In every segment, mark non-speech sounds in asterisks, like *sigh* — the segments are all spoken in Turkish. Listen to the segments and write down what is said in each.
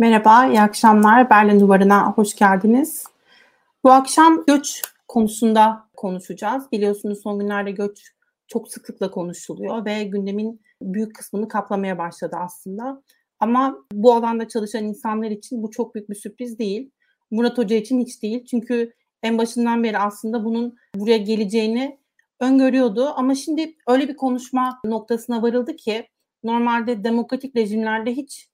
Merhaba, iyi akşamlar. Berlin Duvarı'na hoş geldiniz. Bu akşam göç konusunda konuşacağız. Biliyorsunuz son günlerde göç çok sıklıkla konuşuluyor ve gündemin büyük kısmını kaplamaya başladı aslında. Ama bu alanda çalışan insanlar için bu çok büyük bir sürpriz değil. Murat Hoca için hiç değil. Çünkü en başından beri aslında bunun buraya geleceğini öngörüyordu. Ama şimdi öyle bir konuşma noktasına varıldı ki normalde demokratik rejimlerde hiç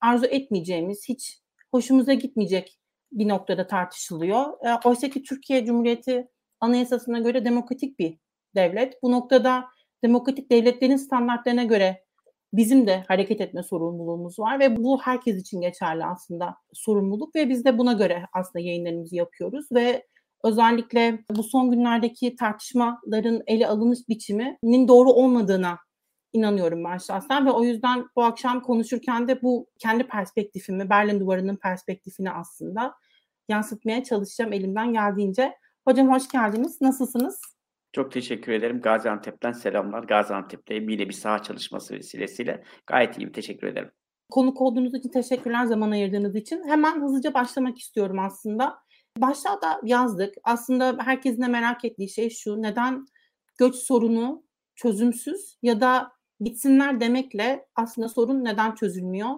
arzu etmeyeceğimiz, hiç hoşumuza gitmeyecek bir noktada tartışılıyor. E, oysa ki Türkiye Cumhuriyeti anayasasına göre demokratik bir devlet. Bu noktada demokratik devletlerin standartlarına göre bizim de hareket etme sorumluluğumuz var ve bu herkes için geçerli aslında sorumluluk ve biz de buna göre aslında yayınlarımızı yapıyoruz ve özellikle bu son günlerdeki tartışmaların ele alınış biçiminin doğru olmadığına inanıyorum ben şahsen ve o yüzden bu akşam konuşurken de bu kendi perspektifimi, Berlin Duvarı'nın perspektifini aslında yansıtmaya çalışacağım elimden geldiğince. Hocam hoş geldiniz. Nasılsınız? Çok teşekkür ederim. Gaziantep'ten selamlar. Gaziantep'te yine bir saha çalışması vesilesiyle gayet iyiyim. Teşekkür ederim. Konuk olduğunuz için teşekkürler zaman ayırdığınız için. Hemen hızlıca başlamak istiyorum aslında. Başta da yazdık. Aslında herkesin de merak ettiği şey şu. Neden göç sorunu çözümsüz ya da gitsinler demekle aslında sorun neden çözülmüyor?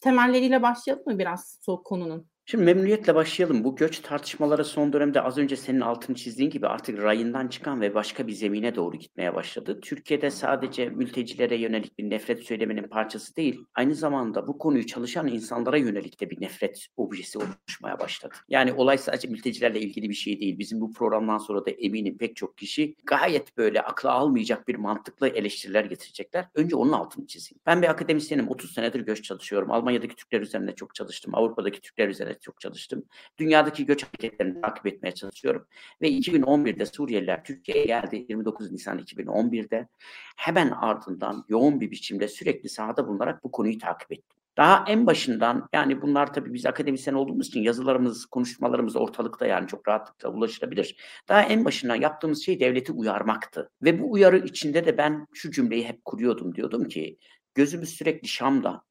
Temelleriyle başlayalım mı biraz konunun? Şimdi memnuniyetle başlayalım. Bu göç tartışmaları son dönemde az önce senin altını çizdiğin gibi artık rayından çıkan ve başka bir zemine doğru gitmeye başladı. Türkiye'de sadece mültecilere yönelik bir nefret söyleminin parçası değil, aynı zamanda bu konuyu çalışan insanlara yönelik de bir nefret objesi oluşmaya başladı. Yani olay sadece mültecilerle ilgili bir şey değil. Bizim bu programdan sonra da eminim pek çok kişi gayet böyle akla almayacak bir mantıklı eleştiriler getirecekler. Önce onun altını çizeyim. Ben bir akademisyenim. 30 senedir göç çalışıyorum. Almanya'daki Türkler üzerine çok çalıştım. Avrupa'daki Türkler üzerine çok çalıştım. Dünyadaki göç hareketlerini takip etmeye çalışıyorum. Ve 2011'de Suriyeliler Türkiye'ye geldi. 29 Nisan 2011'de. Hemen ardından yoğun bir biçimde sürekli sahada bulunarak bu konuyu takip ettim. Daha en başından yani bunlar tabii biz akademisyen olduğumuz için yazılarımız, konuşmalarımız ortalıkta yani çok rahatlıkla ulaşılabilir. Daha en başından yaptığımız şey devleti uyarmaktı. Ve bu uyarı içinde de ben şu cümleyi hep kuruyordum. Diyordum ki gözümüz sürekli Şam'da,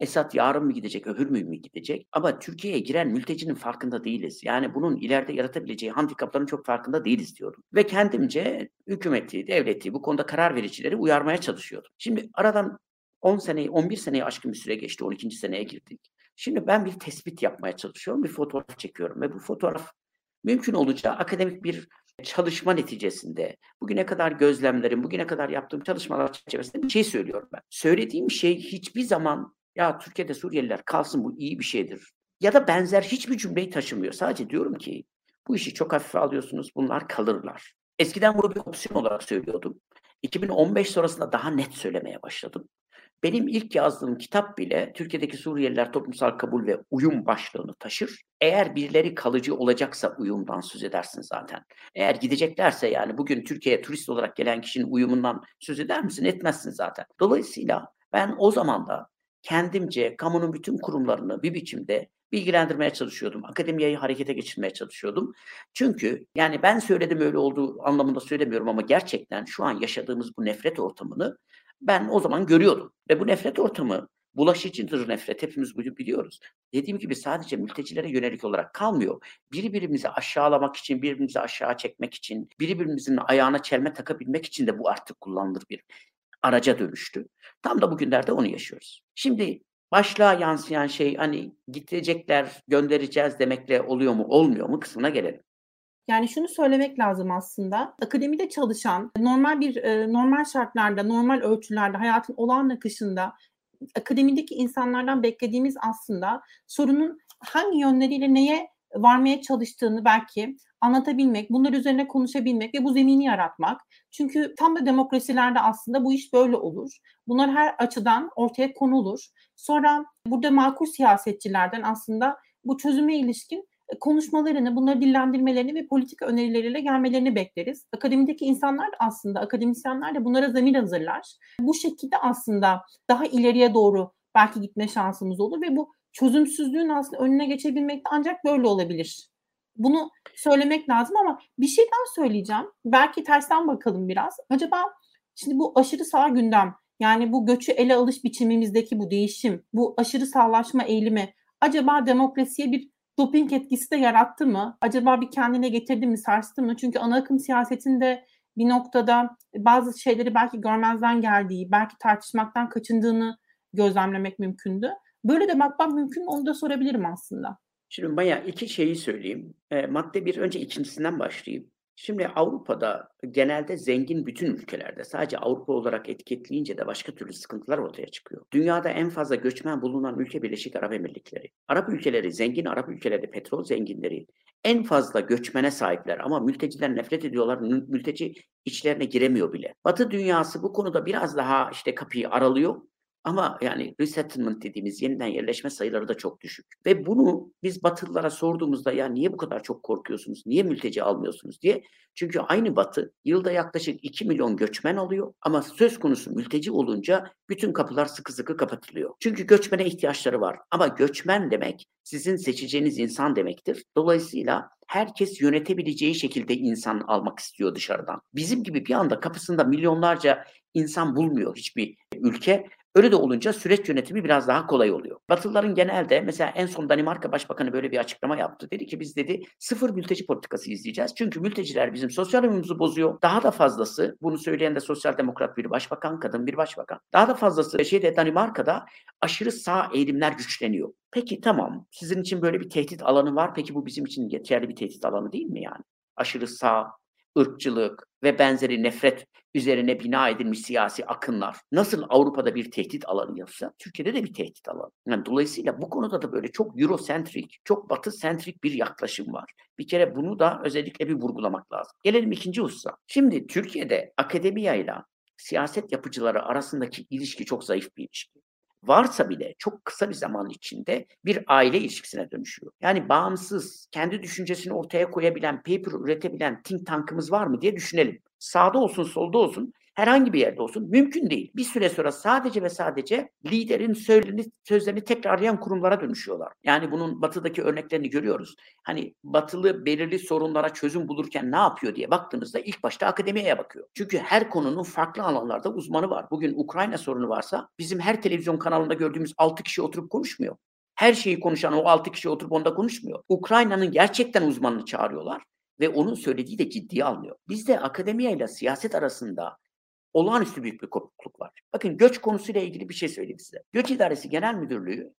Esat yarın mı gidecek, öbür mü mü gidecek? Ama Türkiye'ye giren mültecinin farkında değiliz. Yani bunun ileride yaratabileceği handikapların çok farkında değiliz diyordum. Ve kendimce hükümeti, devleti, bu konuda karar vericileri uyarmaya çalışıyordum. Şimdi aradan 10 seneyi, 11 seneyi aşkın bir süre geçti. 12. seneye girdik. Şimdi ben bir tespit yapmaya çalışıyorum. Bir fotoğraf çekiyorum ve bu fotoğraf mümkün olacağı akademik bir çalışma neticesinde bugüne kadar gözlemlerim, bugüne kadar yaptığım çalışmalar çerçevesinde bir şey söylüyorum ben. Söylediğim şey hiçbir zaman ya Türkiye'de Suriyeliler kalsın bu iyi bir şeydir. Ya da benzer hiçbir cümleyi taşımıyor. Sadece diyorum ki bu işi çok hafife alıyorsunuz bunlar kalırlar. Eskiden bunu bir opsiyon olarak söylüyordum. 2015 sonrasında daha net söylemeye başladım. Benim ilk yazdığım kitap bile Türkiye'deki Suriyeliler toplumsal kabul ve uyum başlığını taşır. Eğer birileri kalıcı olacaksa uyumdan söz edersin zaten. Eğer gideceklerse yani bugün Türkiye'ye turist olarak gelen kişinin uyumundan söz eder misin? Etmezsin zaten. Dolayısıyla ben o zaman da kendimce kamunun bütün kurumlarını bir biçimde bilgilendirmeye çalışıyordum. Akademiyeyi harekete geçirmeye çalışıyordum. Çünkü yani ben söyledim öyle olduğu anlamında söylemiyorum ama gerçekten şu an yaşadığımız bu nefret ortamını ben o zaman görüyordum. Ve bu nefret ortamı bulaşıcıdır nefret. Hepimiz bunu biliyoruz. Dediğim gibi sadece mültecilere yönelik olarak kalmıyor. Birbirimizi aşağılamak için, birbirimizi aşağı çekmek için, birbirimizin ayağına çelme takabilmek için de bu artık kullanılır bir araca dönüştü. Tam da bugünlerde onu yaşıyoruz. Şimdi başlığa yansıyan şey hani gidecekler, göndereceğiz demekle oluyor mu, olmuyor mu kısmına gelelim. Yani şunu söylemek lazım aslında. Akademide çalışan, normal bir normal şartlarda, normal ölçülerde, hayatın olağan akışında akademideki insanlardan beklediğimiz aslında sorunun hangi yönleriyle neye varmaya çalıştığını belki anlatabilmek, bunlar üzerine konuşabilmek ve bu zemini yaratmak. Çünkü tam da demokrasilerde aslında bu iş böyle olur. Bunlar her açıdan ortaya konulur. Sonra burada makul siyasetçilerden aslında bu çözüme ilişkin e, konuşmalarını, bunları dillendirmelerini ve politik önerileriyle gelmelerini bekleriz. Akademideki insanlar da aslında, akademisyenler de bunlara zemin hazırlar. Bu şekilde aslında daha ileriye doğru belki gitme şansımız olur ve bu çözümsüzlüğün aslında önüne geçebilmek de ancak böyle olabilir. Bunu söylemek lazım ama bir şey daha söyleyeceğim. Belki tersten bakalım biraz. Acaba şimdi bu aşırı sağ gündem yani bu göçü ele alış biçimimizdeki bu değişim, bu aşırı sağlaşma eğilimi acaba demokrasiye bir doping etkisi de yarattı mı? Acaba bir kendine getirdi mi, sarstı mı? Çünkü ana akım siyasetinde bir noktada bazı şeyleri belki görmezden geldiği, belki tartışmaktan kaçındığını gözlemlemek mümkündü. Böyle de bakmam mümkün mü onu da sorabilirim aslında. Şimdi Maya iki şeyi söyleyeyim. E, madde bir önce ikincisinden başlayayım. Şimdi Avrupa'da genelde zengin bütün ülkelerde sadece Avrupa olarak etiketleyince de başka türlü sıkıntılar ortaya çıkıyor. Dünyada en fazla göçmen bulunan ülke Birleşik Arap Emirlikleri. Arap ülkeleri zengin, Arap ülkeleri petrol zenginleri. En fazla göçmene sahipler ama mülteciden nefret ediyorlar. Mülteci içlerine giremiyor bile. Batı dünyası bu konuda biraz daha işte kapıyı aralıyor ama yani resettlement dediğimiz yeniden yerleşme sayıları da çok düşük. Ve bunu biz Batılılara sorduğumuzda ya niye bu kadar çok korkuyorsunuz, niye mülteci almıyorsunuz diye. Çünkü aynı Batı yılda yaklaşık 2 milyon göçmen alıyor ama söz konusu mülteci olunca bütün kapılar sıkı sıkı kapatılıyor. Çünkü göçmene ihtiyaçları var. Ama göçmen demek sizin seçeceğiniz insan demektir. Dolayısıyla herkes yönetebileceği şekilde insan almak istiyor dışarıdan. Bizim gibi bir anda kapısında milyonlarca insan bulmuyor hiçbir ülke Öyle de olunca süreç yönetimi biraz daha kolay oluyor. Batılıların genelde mesela en son Danimarka Başbakanı böyle bir açıklama yaptı. Dedi ki biz dedi sıfır mülteci politikası izleyeceğiz. Çünkü mülteciler bizim sosyal uyumumuzu bozuyor. Daha da fazlası bunu söyleyen de sosyal demokrat bir başbakan, kadın bir başbakan. Daha da fazlası şeyde Danimarka'da aşırı sağ eğilimler güçleniyor. Peki tamam sizin için böyle bir tehdit alanı var. Peki bu bizim için yeterli bir tehdit alanı değil mi yani? Aşırı sağ, ırkçılık ve benzeri nefret üzerine bina edilmiş siyasi akınlar nasıl Avrupa'da bir tehdit alanı yapsa Türkiye'de de bir tehdit alanı. Yani dolayısıyla bu konuda da böyle çok Eurosentrik, çok Batı-sentrik bir yaklaşım var. Bir kere bunu da özellikle bir vurgulamak lazım. Gelelim ikinci hususa. Şimdi Türkiye'de akademiyayla siyaset yapıcıları arasındaki ilişki çok zayıf bir ilişki varsa bile çok kısa bir zaman içinde bir aile ilişkisine dönüşüyor. Yani bağımsız, kendi düşüncesini ortaya koyabilen, paper üretebilen think tankımız var mı diye düşünelim. Sağda olsun, solda olsun herhangi bir yerde olsun mümkün değil. Bir süre sonra sadece ve sadece liderin söyleni, sözlerini tekrarlayan kurumlara dönüşüyorlar. Yani bunun batıdaki örneklerini görüyoruz. Hani batılı belirli sorunlara çözüm bulurken ne yapıyor diye baktığınızda ilk başta akademiye bakıyor. Çünkü her konunun farklı alanlarda uzmanı var. Bugün Ukrayna sorunu varsa bizim her televizyon kanalında gördüğümüz 6 kişi oturup konuşmuyor. Her şeyi konuşan o 6 kişi oturup onda konuşmuyor. Ukrayna'nın gerçekten uzmanını çağırıyorlar ve onun söylediği de ciddiye almıyor. Bizde akademiya ile siyaset arasında olağanüstü büyük bir kopukluk var. Bakın göç konusuyla ilgili bir şey söyleyeyim size. Göç İdaresi Genel Müdürlüğü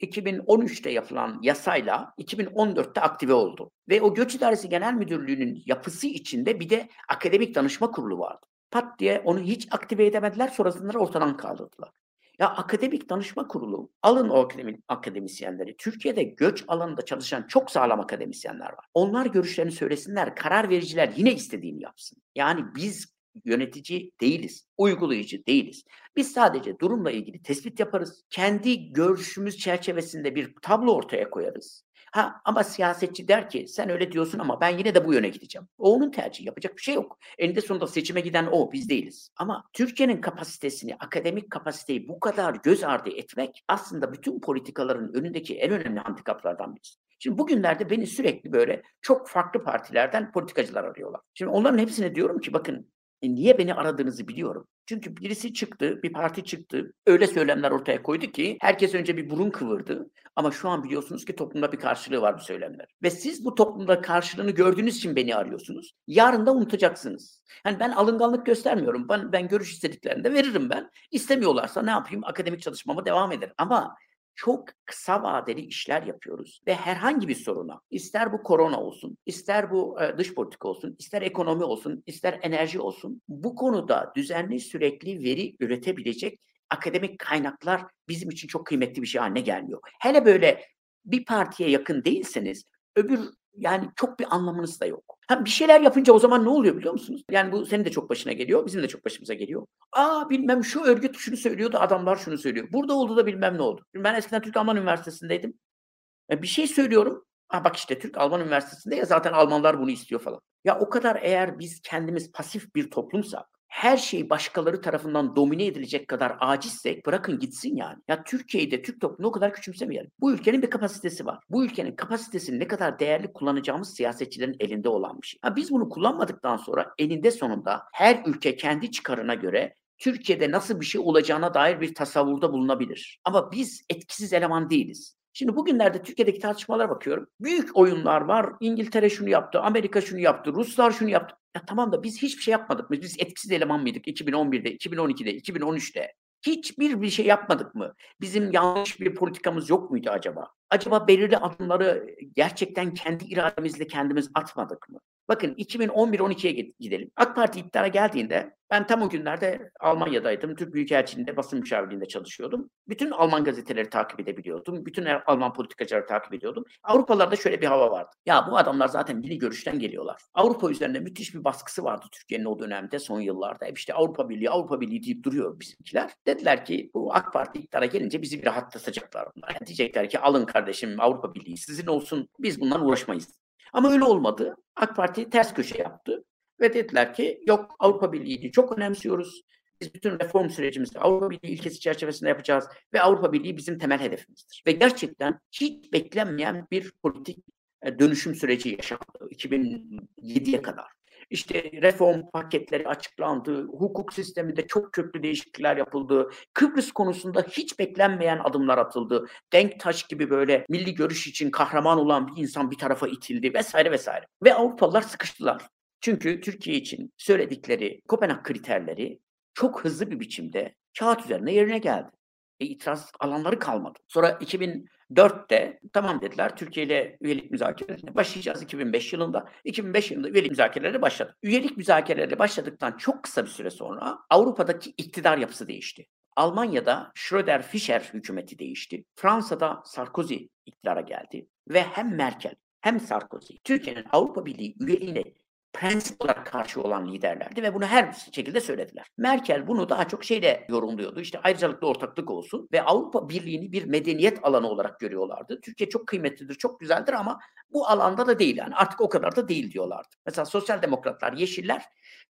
2013'te yapılan yasayla 2014'te aktive oldu. Ve o Göç İdaresi Genel Müdürlüğü'nün yapısı içinde bir de akademik danışma kurulu vardı. Pat diye onu hiç aktive edemediler, sonrasında ortadan kaldırdılar. Ya akademik danışma kurulu, alın o akademisyenleri. Türkiye'de göç alanında çalışan çok sağlam akademisyenler var. Onlar görüşlerini söylesinler, karar vericiler yine istediğini yapsın. Yani biz yönetici değiliz, uygulayıcı değiliz. Biz sadece durumla ilgili tespit yaparız. Kendi görüşümüz çerçevesinde bir tablo ortaya koyarız. Ha ama siyasetçi der ki sen öyle diyorsun ama ben yine de bu yöne gideceğim. O onun tercihi yapacak bir şey yok. Eninde sonunda seçime giden o biz değiliz. Ama Türkiye'nin kapasitesini, akademik kapasiteyi bu kadar göz ardı etmek aslında bütün politikaların önündeki en önemli handikaplardan birisi. Şimdi bugünlerde beni sürekli böyle çok farklı partilerden politikacılar arıyorlar. Şimdi onların hepsine diyorum ki bakın e niye beni aradığınızı biliyorum. Çünkü birisi çıktı, bir parti çıktı. Öyle söylemler ortaya koydu ki herkes önce bir burun kıvırdı. Ama şu an biliyorsunuz ki toplumda bir karşılığı var bu söylemler. Ve siz bu toplumda karşılığını gördüğünüz için beni arıyorsunuz. Yarın da unutacaksınız. Yani ben alınganlık göstermiyorum. Ben, ben görüş istediklerinde veririm ben. İstemiyorlarsa ne yapayım? Akademik çalışmama devam ederim. Ama çok kısa vadeli işler yapıyoruz ve herhangi bir soruna ister bu korona olsun, ister bu dış politika olsun, ister ekonomi olsun, ister enerji olsun bu konuda düzenli sürekli veri üretebilecek akademik kaynaklar bizim için çok kıymetli bir şey haline gelmiyor. Hele böyle bir partiye yakın değilseniz öbür yani çok bir anlamınız da yok. Ha bir şeyler yapınca o zaman ne oluyor biliyor musunuz? Yani bu senin de çok başına geliyor, bizim de çok başımıza geliyor. Aa bilmem şu örgüt şunu söylüyordu, adamlar şunu söylüyor. Burada oldu da bilmem ne oldu. Ben eskiden Türk Alman Üniversitesi'ndeydim. E, bir şey söylüyorum. Ha bak işte Türk Alman Üniversitesi'nde ya zaten Almanlar bunu istiyor falan. Ya o kadar eğer biz kendimiz pasif bir toplumsak her şey başkaları tarafından domine edilecek kadar acizsek bırakın gitsin yani. Ya Türkiye'de Türk toplumu o kadar küçümsemeyelim. Bu ülkenin bir kapasitesi var. Bu ülkenin kapasitesini ne kadar değerli kullanacağımız siyasetçilerin elinde olan bir şey. Ha biz bunu kullanmadıktan sonra eninde sonunda her ülke kendi çıkarına göre Türkiye'de nasıl bir şey olacağına dair bir tasavvurda bulunabilir. Ama biz etkisiz eleman değiliz. Şimdi bugünlerde Türkiye'deki tartışmalara bakıyorum. Büyük oyunlar var. İngiltere şunu yaptı, Amerika şunu yaptı, Ruslar şunu yaptı. Ya tamam da biz hiçbir şey yapmadık mı? Biz etkisiz eleman mıydık 2011'de, 2012'de, 2013'te? Hiçbir bir şey yapmadık mı? Bizim yanlış bir politikamız yok muydu acaba? Acaba belirli adımları gerçekten kendi irademizle kendimiz atmadık mı? Bakın 2011-12'ye gidelim. AK Parti iktidara geldiğinde ben tam o günlerde Almanya'daydım. Türk Büyükelçiliğinde basın müşavirliğinde çalışıyordum. Bütün Alman gazeteleri takip edebiliyordum. Bütün Alman politikacıları takip ediyordum. Avrupalarda şöyle bir hava vardı. Ya bu adamlar zaten milli görüşten geliyorlar. Avrupa üzerinde müthiş bir baskısı vardı Türkiye'nin o dönemde son yıllarda. Hep işte Avrupa Birliği, Avrupa Birliği deyip duruyor bizimkiler. Dediler ki bu AK Parti iktidara gelince bizi bir rahatlatacaklar. Yani diyecekler ki alın kardeşim Avrupa Birliği sizin olsun biz bundan uğraşmayız. Ama öyle olmadı. AK Parti ters köşe yaptı ve dediler ki yok Avrupa Birliği'ni çok önemsiyoruz. Biz bütün reform sürecimizi Avrupa Birliği ilkesi çerçevesinde yapacağız ve Avrupa Birliği bizim temel hedefimizdir. Ve gerçekten hiç beklenmeyen bir politik e, dönüşüm süreci yaşandı 2007'ye kadar. İşte reform paketleri açıklandı, hukuk sisteminde çok köklü değişiklikler yapıldı. Kıbrıs konusunda hiç beklenmeyen adımlar atıldı. Denktaş gibi böyle milli görüş için kahraman olan bir insan bir tarafa itildi vesaire vesaire. Ve Avrupalılar sıkıştılar. Çünkü Türkiye için söyledikleri Kopenhag kriterleri çok hızlı bir biçimde kağıt üzerine yerine geldi. E, itiraz alanları kalmadı. Sonra 2004'te tamam dediler Türkiye ile üyelik müzakerelerine başlayacağız 2005 yılında. 2005 yılında üyelik müzakereleri başladı. Üyelik müzakereleri başladıktan çok kısa bir süre sonra Avrupa'daki iktidar yapısı değişti. Almanya'da Schröder-Fischer hükümeti değişti. Fransa'da Sarkozy iktidara geldi ve hem Merkel hem Sarkozy Türkiye'nin Avrupa Birliği üyeliğine prensip olarak karşı olan liderlerdi ve bunu her şekilde söylediler. Merkel bunu daha çok şeyle yorumluyordu. İşte ayrıcalıklı ortaklık olsun ve Avrupa Birliği'ni bir medeniyet alanı olarak görüyorlardı. Türkiye çok kıymetlidir, çok güzeldir ama bu alanda da değil yani artık o kadar da değil diyorlardı. Mesela sosyal demokratlar, yeşiller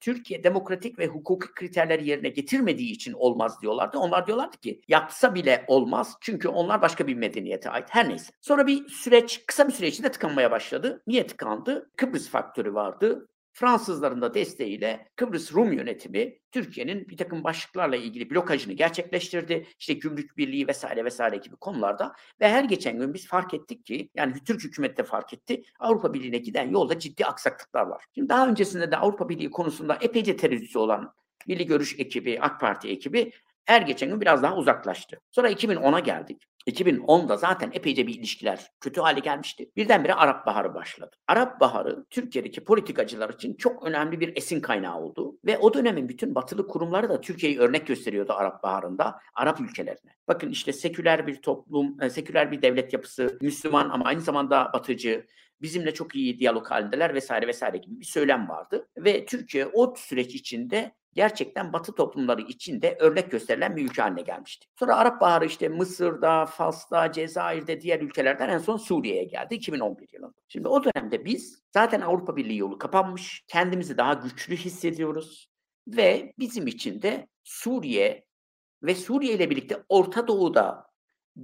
Türkiye demokratik ve hukuki kriterleri yerine getirmediği için olmaz diyorlardı. Onlar diyorlardı ki yapsa bile olmaz çünkü onlar başka bir medeniyete ait. Her neyse. Sonra bir süreç, kısa bir süre içinde tıkanmaya başladı. Niye tıkandı? Kıbrıs faktörü vardı. Fransızların da desteğiyle Kıbrıs Rum yönetimi Türkiye'nin bir takım başlıklarla ilgili blokajını gerçekleştirdi. İşte gümrük birliği vesaire vesaire gibi konularda ve her geçen gün biz fark ettik ki yani Türk hükümeti de fark etti Avrupa Birliği'ne giden yolda ciddi aksaklıklar var. Şimdi daha öncesinde de Avrupa Birliği konusunda epeyce tereddütü olan Milli Görüş ekibi, AK Parti ekibi her geçen gün biraz daha uzaklaştı. Sonra 2010'a geldik. 2010'da zaten epeyce bir ilişkiler kötü hale gelmişti. Birdenbire Arap Baharı başladı. Arap Baharı Türkiye'deki politikacılar için çok önemli bir esin kaynağı oldu. Ve o dönemin bütün batılı kurumları da Türkiye'yi örnek gösteriyordu Arap Baharı'nda Arap ülkelerine. Bakın işte seküler bir toplum, e, seküler bir devlet yapısı, Müslüman ama aynı zamanda batıcı, bizimle çok iyi diyalog halindeler vesaire vesaire gibi bir söylem vardı. Ve Türkiye o süreç içinde gerçekten Batı toplumları içinde örnek gösterilen bir ülke haline gelmişti. Sonra Arap Baharı işte Mısır'da, Fas'ta, Cezayir'de, diğer ülkelerden en son Suriye'ye geldi 2011 yılında. Şimdi o dönemde biz zaten Avrupa Birliği yolu kapanmış, kendimizi daha güçlü hissediyoruz ve bizim için de Suriye ve Suriye ile birlikte Orta Doğu'da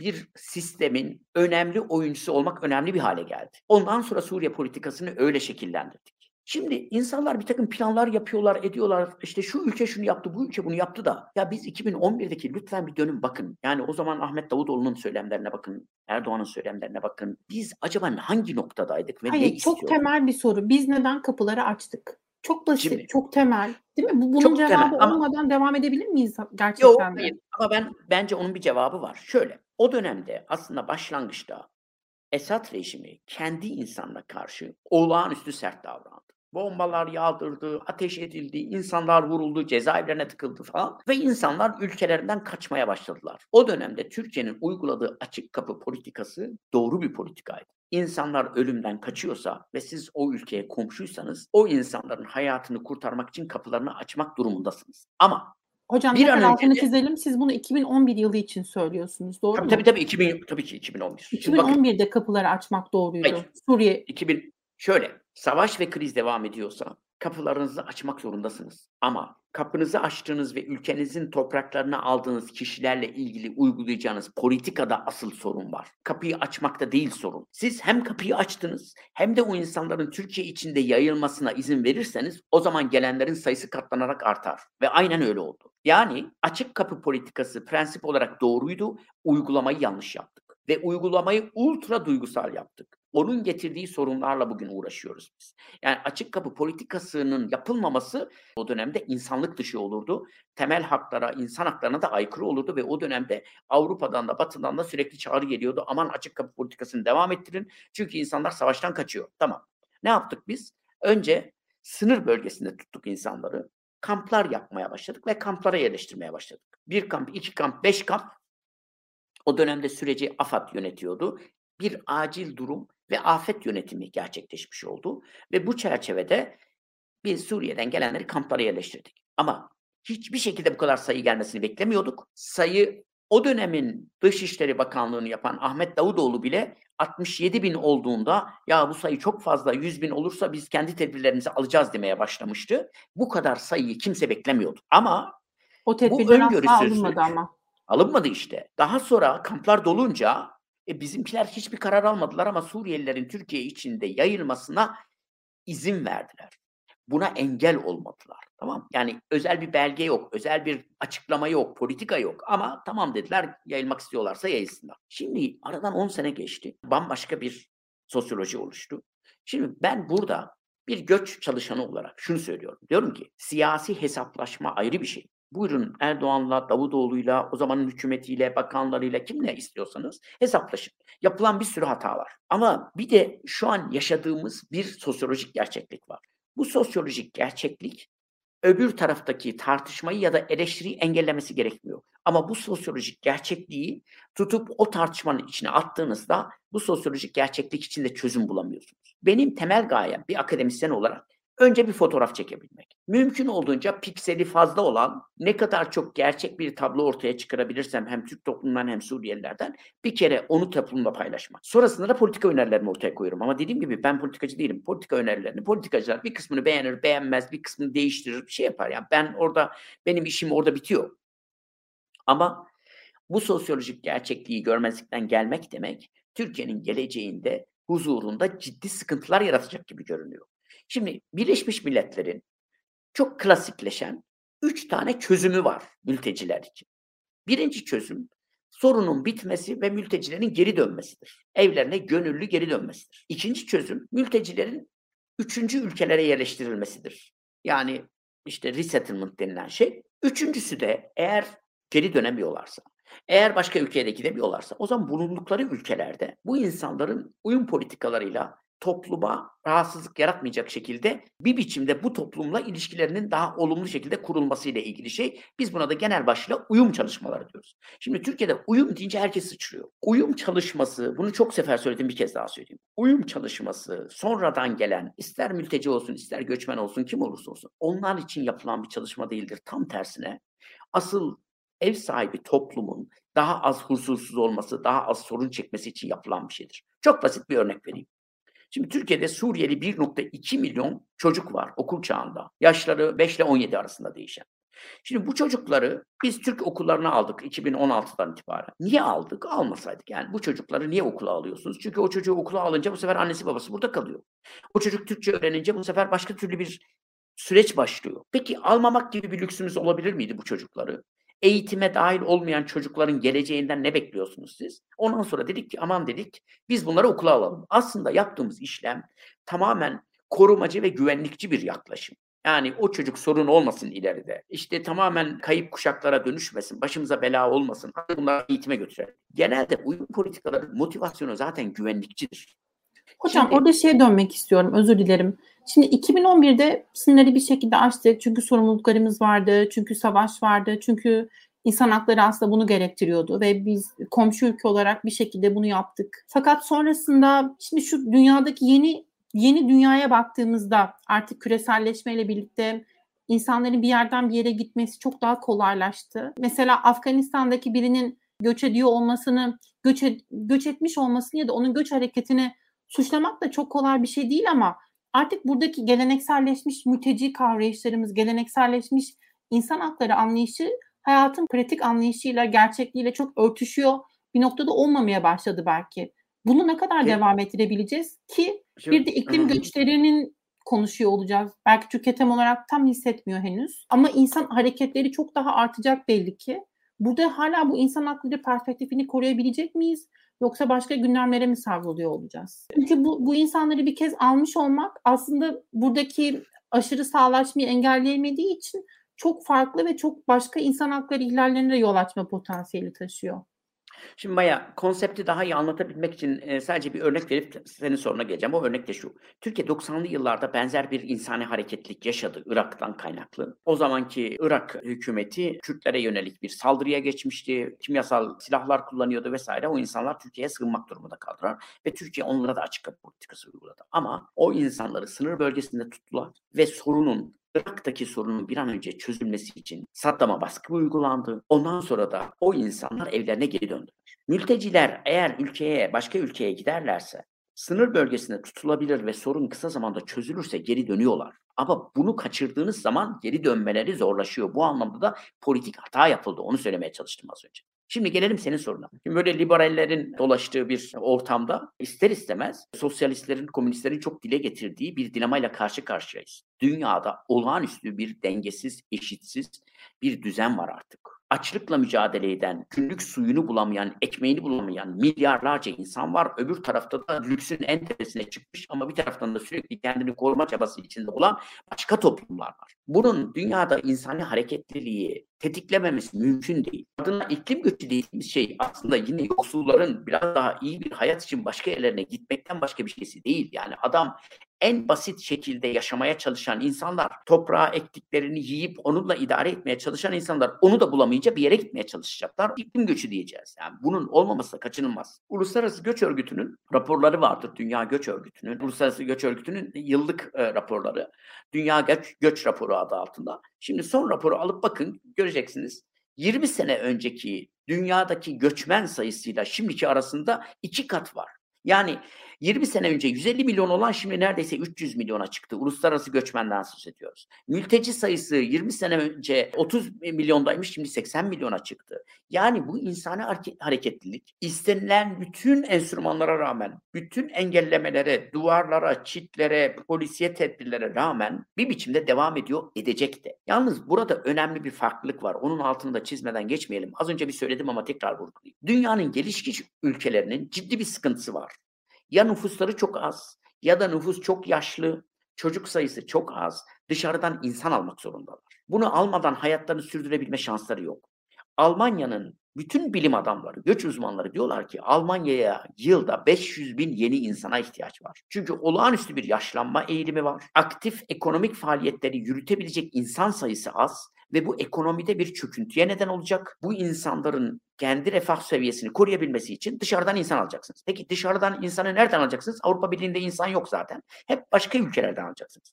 bir sistemin önemli oyuncusu olmak önemli bir hale geldi. Ondan sonra Suriye politikasını öyle şekillendirdik. Şimdi insanlar bir takım planlar yapıyorlar, ediyorlar. İşte şu ülke şunu yaptı, bu ülke bunu yaptı da. Ya biz 2011'deki lütfen bir dönün bakın. Yani o zaman Ahmet Davutoğlu'nun söylemlerine bakın, Erdoğan'ın söylemlerine bakın. Biz acaba hangi noktadaydık ve Hayır, ne çok istiyorduk? temel bir soru. Biz neden kapıları açtık? Çok basit, Şimdi- çok temel. Değil mi? Bu bunun Çok temel cevabı ama- olmadan devam edebilir miyiz Yok gerçekten hayır. Ama ben bence onun bir cevabı var. Şöyle, o dönemde aslında başlangıçta Esad rejimi kendi insanına karşı olağanüstü sert davrandı. Bombalar yağdırdı, ateş edildi, insanlar vuruldu, cezaevlerine tıkıldı falan ve insanlar ülkelerinden kaçmaya başladılar. O dönemde Türkiye'nin uyguladığı açık kapı politikası doğru bir politikaydı. İnsanlar ölümden kaçıyorsa ve siz o ülkeye komşuysanız o insanların hayatını kurtarmak için kapılarını açmak durumundasınız. Ama Hocam Bir an önce altını çizelim. Siz bunu 2011 yılı için söylüyorsunuz. Doğru tabii mu? tabii, tabii 2000, tabii ki 2011. Şimdi bakın 2011'de kapıları açmak doğruydu. Hayır. Suriye 2000 şöyle savaş ve kriz devam ediyorsa kapılarınızı açmak zorundasınız. Ama kapınızı açtığınız ve ülkenizin topraklarına aldığınız kişilerle ilgili uygulayacağınız politikada asıl sorun var. Kapıyı açmakta değil sorun. Siz hem kapıyı açtınız hem de o insanların Türkiye içinde yayılmasına izin verirseniz o zaman gelenlerin sayısı katlanarak artar. Ve aynen öyle oldu. Yani açık kapı politikası prensip olarak doğruydu, uygulamayı yanlış yaptık. ve uygulamayı ultra duygusal yaptık. Onun getirdiği sorunlarla bugün uğraşıyoruz biz. Yani açık kapı politikasının yapılmaması o dönemde insanlık dışı olurdu. Temel haklara, insan haklarına da aykırı olurdu ve o dönemde Avrupa'dan da Batı'dan da sürekli çağrı geliyordu. Aman açık kapı politikasını devam ettirin. Çünkü insanlar savaştan kaçıyor. Tamam. Ne yaptık biz? Önce sınır bölgesinde tuttuk insanları. Kamplar yapmaya başladık ve kamplara yerleştirmeye başladık. Bir kamp, iki kamp, beş kamp. O dönemde süreci AFAD yönetiyordu. Bir acil durum ve afet yönetimi gerçekleşmiş oldu. Ve bu çerçevede biz Suriye'den gelenleri kamplara yerleştirdik. Ama hiçbir şekilde bu kadar sayı gelmesini beklemiyorduk. Sayı o dönemin Dışişleri Bakanlığı'nı yapan Ahmet Davutoğlu bile 67 bin olduğunda ya bu sayı çok fazla 100 bin olursa biz kendi tedbirlerimizi alacağız demeye başlamıştı. Bu kadar sayıyı kimse beklemiyordu. Ama o tedbirler asla alınmadı ama. Alınmadı işte. Daha sonra kamplar dolunca e, bizimkiler hiçbir karar almadılar ama Suriyelilerin Türkiye içinde yayılmasına izin verdiler. Buna engel olmadılar. Tamam Yani özel bir belge yok, özel bir açıklama yok, politika yok ama tamam dediler yayılmak istiyorlarsa yayılsınlar. Şimdi aradan 10 sene geçti. Bambaşka bir sosyoloji oluştu. Şimdi ben burada bir göç çalışanı olarak şunu söylüyorum. Diyorum ki siyasi hesaplaşma ayrı bir şey. Buyurun Erdoğan'la, Davutoğlu'yla, o zamanın hükümetiyle, bakanlarıyla kimle istiyorsanız hesaplaşın. Yapılan bir sürü hata var. Ama bir de şu an yaşadığımız bir sosyolojik gerçeklik var. Bu sosyolojik gerçeklik öbür taraftaki tartışmayı ya da eleştiriyi engellemesi gerekmiyor. Ama bu sosyolojik gerçekliği tutup o tartışmanın içine attığınızda bu sosyolojik gerçeklik içinde çözüm bulamıyorsunuz. Benim temel gayem bir akademisyen olarak Önce bir fotoğraf çekebilmek. Mümkün olduğunca pikseli fazla olan ne kadar çok gerçek bir tablo ortaya çıkarabilirsem hem Türk toplumundan hem Suriyelilerden bir kere onu toplumla paylaşmak. Sonrasında da politika önerilerimi ortaya koyuyorum. Ama dediğim gibi ben politikacı değilim. Politika önerilerini politikacılar bir kısmını beğenir, beğenmez, bir kısmını değiştirir, bir şey yapar. Yani ben orada benim işim orada bitiyor. Ama bu sosyolojik gerçekliği görmezlikten gelmek demek Türkiye'nin geleceğinde huzurunda ciddi sıkıntılar yaratacak gibi görünüyor. Şimdi Birleşmiş Milletler'in çok klasikleşen üç tane çözümü var mülteciler için. Birinci çözüm sorunun bitmesi ve mültecilerin geri dönmesidir. Evlerine gönüllü geri dönmesidir. İkinci çözüm mültecilerin üçüncü ülkelere yerleştirilmesidir. Yani işte resettlement denilen şey. Üçüncüsü de eğer geri dönemiyorlarsa, eğer başka ülkeye de gidemiyorlarsa o zaman bulundukları ülkelerde bu insanların uyum politikalarıyla topluma rahatsızlık yaratmayacak şekilde bir biçimde bu toplumla ilişkilerinin daha olumlu şekilde kurulması ile ilgili şey. Biz buna da genel başlıkla uyum çalışmaları diyoruz. Şimdi Türkiye'de uyum deyince herkes sıçrıyor. Uyum çalışması, bunu çok sefer söyledim bir kez daha söyleyeyim. Uyum çalışması sonradan gelen ister mülteci olsun ister göçmen olsun kim olursa olsun onlar için yapılan bir çalışma değildir. Tam tersine asıl ev sahibi toplumun daha az huzursuz olması, daha az sorun çekmesi için yapılan bir şeydir. Çok basit bir örnek vereyim. Şimdi Türkiye'de Suriyeli 1.2 milyon çocuk var okul çağında. Yaşları 5 ile 17 arasında değişen. Şimdi bu çocukları biz Türk okullarına aldık 2016'dan itibaren. Niye aldık? Almasaydık. Yani bu çocukları niye okula alıyorsunuz? Çünkü o çocuğu okula alınca bu sefer annesi babası burada kalıyor. O çocuk Türkçe öğrenince bu sefer başka türlü bir süreç başlıyor. Peki almamak gibi bir lüksümüz olabilir miydi bu çocukları? Eğitime dahil olmayan çocukların geleceğinden ne bekliyorsunuz siz? Ondan sonra dedik ki aman dedik biz bunları okula alalım. Aslında yaptığımız işlem tamamen korumacı ve güvenlikçi bir yaklaşım. Yani o çocuk sorun olmasın ileride. İşte tamamen kayıp kuşaklara dönüşmesin, başımıza bela olmasın. Bunları eğitime götürelim. Genelde uyum politikaları motivasyonu zaten güvenlikçidir. Hocam Şimdi, orada şeye dönmek istiyorum, özür dilerim. Şimdi 2011'de sınırı bir şekilde açtık. Çünkü sorumluluklarımız vardı, çünkü savaş vardı, çünkü insan hakları aslında bunu gerektiriyordu ve biz komşu ülke olarak bir şekilde bunu yaptık. Fakat sonrasında şimdi şu dünyadaki yeni yeni dünyaya baktığımızda artık küreselleşmeyle birlikte insanların bir yerden bir yere gitmesi çok daha kolaylaştı. Mesela Afganistan'daki birinin göç ediyor olmasını, göç, göç etmiş olmasını ya da onun göç hareketini suçlamak da çok kolay bir şey değil ama artık buradaki gelenekselleşmiş mülteci kavrayışlarımız, gelenekselleşmiş insan hakları anlayışı hayatın pratik anlayışıyla, gerçekliğiyle çok örtüşüyor. Bir noktada olmamaya başladı belki. Bunu ne kadar Peki. devam ettirebileceğiz ki bir de iklim göçlerinin konuşuyor olacağız. Belki tüketim olarak tam hissetmiyor henüz. Ama insan hareketleri çok daha artacak belli ki. Burada hala bu insan hakları perspektifini koruyabilecek miyiz? Yoksa başka gündemlere mi savruluyor olacağız? Çünkü bu, bu insanları bir kez almış olmak aslında buradaki aşırı sağlaşmayı engelleyemediği için çok farklı ve çok başka insan hakları ihlallerine yol açma potansiyeli taşıyor. Şimdi Maya konsepti daha iyi anlatabilmek için e, sadece bir örnek verip senin soruna geleceğim. O örnek de şu. Türkiye 90'lı yıllarda benzer bir insani hareketlik yaşadı Irak'tan kaynaklı. O zamanki Irak hükümeti Kürtlere yönelik bir saldırıya geçmişti. Kimyasal silahlar kullanıyordu vesaire. O insanlar Türkiye'ye sığınmak durumunda kaldılar. Ve Türkiye onlara da açık kapı politikası uyguladı. Ama o insanları sınır bölgesinde tuttular ve sorunun Irak'taki sorunun bir an önce çözülmesi için Saddam'a baskı uygulandı. Ondan sonra da o insanlar evlerine geri döndüler. Mülteciler eğer ülkeye, başka ülkeye giderlerse sınır bölgesinde tutulabilir ve sorun kısa zamanda çözülürse geri dönüyorlar. Ama bunu kaçırdığınız zaman geri dönmeleri zorlaşıyor. Bu anlamda da politik hata yapıldı. Onu söylemeye çalıştım az önce. Şimdi gelelim senin soruna. Şimdi böyle liberallerin dolaştığı bir ortamda ister istemez sosyalistlerin, komünistlerin çok dile getirdiği bir dilemayla karşı karşıyayız. Dünyada olağanüstü bir dengesiz, eşitsiz bir düzen var artık. Açlıkla mücadele eden, günlük suyunu bulamayan, ekmeğini bulamayan milyarlarca insan var. Öbür tarafta da lüksün en tepesine çıkmış ama bir taraftan da sürekli kendini koruma çabası içinde olan başka toplumlar var. Bunun dünyada insani hareketliliği tetiklememesi mümkün değil. Adına iklim göçü dediğimiz şey aslında yine yoksulların biraz daha iyi bir hayat için başka yerlerine gitmekten başka bir şeysi değil. Yani adam en basit şekilde yaşamaya çalışan insanlar, toprağa ektiklerini yiyip onunla idare etmeye çalışan insanlar onu da bulamayınca bir yere gitmeye çalışacaklar. İklim göçü diyeceğiz. Yani bunun olmaması da kaçınılmaz. Uluslararası Göç Örgütü'nün raporları vardır. Dünya Göç Örgütü'nün, Uluslararası Göç Örgütü'nün yıllık e, raporları. Dünya Göç, Göç Raporu adı altında. Şimdi son raporu alıp bakın göreceksiniz. 20 sene önceki dünyadaki göçmen sayısıyla şimdiki arasında iki kat var. Yani 20 sene önce 150 milyon olan şimdi neredeyse 300 milyona çıktı. Uluslararası göçmenden söz ediyoruz. Mülteci sayısı 20 sene önce 30 milyondaymış şimdi 80 milyona çıktı. Yani bu insani hareketlilik istenilen bütün enstrümanlara rağmen, bütün engellemelere, duvarlara, çitlere, polisiye tedbirlere rağmen bir biçimde devam ediyor, edecek de. Yalnız burada önemli bir farklılık var. Onun altını da çizmeden geçmeyelim. Az önce bir söyledim ama tekrar vurgulayayım. Dünyanın gelişmiş ülkelerinin ciddi bir sıkıntısı var. Ya nüfusları çok az ya da nüfus çok yaşlı, çocuk sayısı çok az. Dışarıdan insan almak zorundalar. Bunu almadan hayatlarını sürdürebilme şansları yok. Almanya'nın bütün bilim adamları, göç uzmanları diyorlar ki Almanya'ya yılda 500 bin yeni insana ihtiyaç var. Çünkü olağanüstü bir yaşlanma eğilimi var. Aktif ekonomik faaliyetleri yürütebilecek insan sayısı az ve bu ekonomide bir çöküntüye neden olacak. Bu insanların kendi refah seviyesini koruyabilmesi için dışarıdan insan alacaksınız. Peki dışarıdan insanı nereden alacaksınız? Avrupa Birliği'nde insan yok zaten. Hep başka ülkelerden alacaksınız.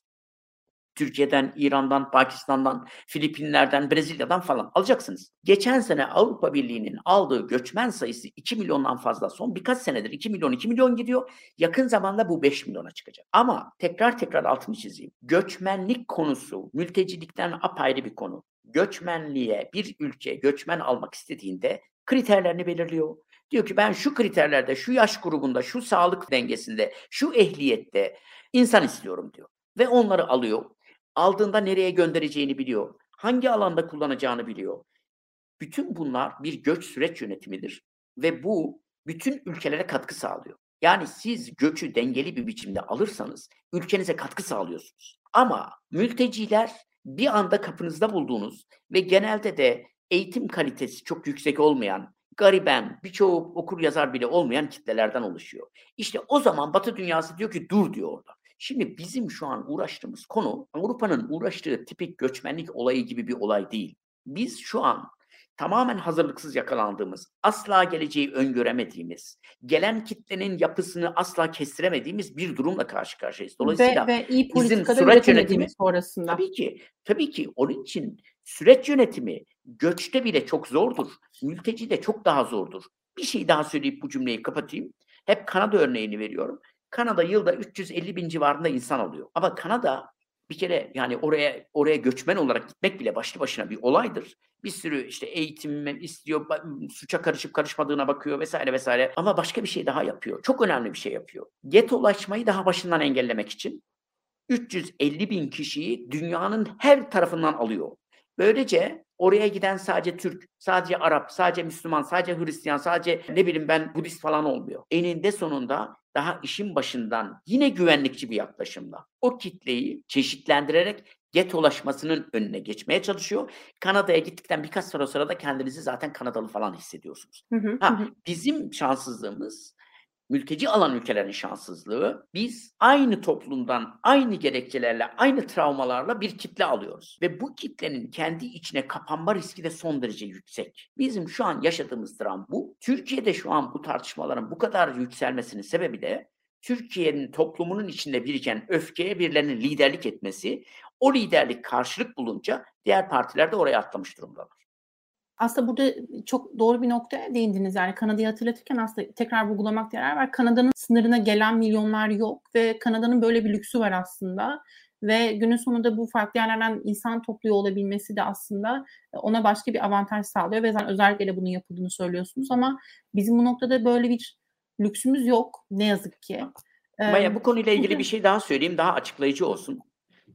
Türkiye'den, İran'dan, Pakistan'dan, Filipinler'den, Brezilya'dan falan alacaksınız. Geçen sene Avrupa Birliği'nin aldığı göçmen sayısı 2 milyondan fazla. Son birkaç senedir 2 milyon 2 milyon gidiyor. Yakın zamanda bu 5 milyona çıkacak. Ama tekrar tekrar altını çizeyim. Göçmenlik konusu mültecilikten apayrı bir konu. Göçmenliğe bir ülke göçmen almak istediğinde kriterlerini belirliyor. Diyor ki ben şu kriterlerde, şu yaş grubunda, şu sağlık dengesinde, şu ehliyette insan istiyorum diyor. Ve onları alıyor aldığında nereye göndereceğini biliyor. Hangi alanda kullanacağını biliyor. Bütün bunlar bir göç süreç yönetimidir ve bu bütün ülkelere katkı sağlıyor. Yani siz göçü dengeli bir biçimde alırsanız ülkenize katkı sağlıyorsunuz. Ama mülteciler bir anda kapınızda bulduğunuz ve genelde de eğitim kalitesi çok yüksek olmayan, gariben, birçoğu okur yazar bile olmayan kitlelerden oluşuyor. İşte o zaman Batı dünyası diyor ki dur diyor orada. Şimdi bizim şu an uğraştığımız konu Avrupa'nın uğraştığı tipik göçmenlik olayı gibi bir olay değil. Biz şu an tamamen hazırlıksız yakalandığımız, asla geleceği öngöremediğimiz, gelen kitlenin yapısını asla kestiremediğimiz bir durumla karşı karşıyayız. Dolayısıyla ve, ve iyi bizim süreç yönetimi sonrasında. Tabii ki, tabii ki onun için süreç yönetimi göçte bile çok zordur. Mülteci de çok daha zordur. Bir şey daha söyleyip bu cümleyi kapatayım. Hep Kanada örneğini veriyorum. Kanada yılda 350 bin civarında insan alıyor. Ama Kanada bir kere yani oraya oraya göçmen olarak gitmek bile başlı başına bir olaydır. Bir sürü işte eğitim istiyor, suça karışıp karışmadığına bakıyor vesaire vesaire. Ama başka bir şey daha yapıyor. Çok önemli bir şey yapıyor. Getolaşmayı daha başından engellemek için 350 bin kişiyi dünyanın her tarafından alıyor. Böylece oraya giden sadece Türk, sadece Arap, sadece Müslüman, sadece Hristiyan, sadece ne bileyim ben Budist falan olmuyor. Eninde sonunda daha işin başından yine güvenlikçi bir yaklaşımla o kitleyi çeşitlendirerek getolaşmasının önüne geçmeye çalışıyor. Kanada'ya gittikten birkaç sonra sonra da kendinizi zaten Kanadalı falan hissediyorsunuz. Hı hı, ha, hı. Bizim şanssızlığımız mülteci alan ülkelerin şanssızlığı biz aynı toplumdan aynı gerekçelerle aynı travmalarla bir kitle alıyoruz ve bu kitlenin kendi içine kapanma riski de son derece yüksek. Bizim şu an yaşadığımız dram bu. Türkiye'de şu an bu tartışmaların bu kadar yükselmesinin sebebi de Türkiye'nin toplumunun içinde biriken öfkeye birilerinin liderlik etmesi, o liderlik karşılık bulunca diğer partiler de oraya atlamış durumdalar aslında burada çok doğru bir noktaya değindiniz. Yani Kanada'yı hatırlatırken aslında tekrar vurgulamak yarar var. Kanada'nın sınırına gelen milyonlar yok ve Kanada'nın böyle bir lüksü var aslında. Ve günün sonunda bu farklı yerlerden insan topluyor olabilmesi de aslında ona başka bir avantaj sağlıyor. Ve zaten özellikle de bunun yapıldığını söylüyorsunuz ama bizim bu noktada böyle bir lüksümüz yok ne yazık ki. Maya bu konuyla ilgili bir şey daha söyleyeyim daha açıklayıcı olsun.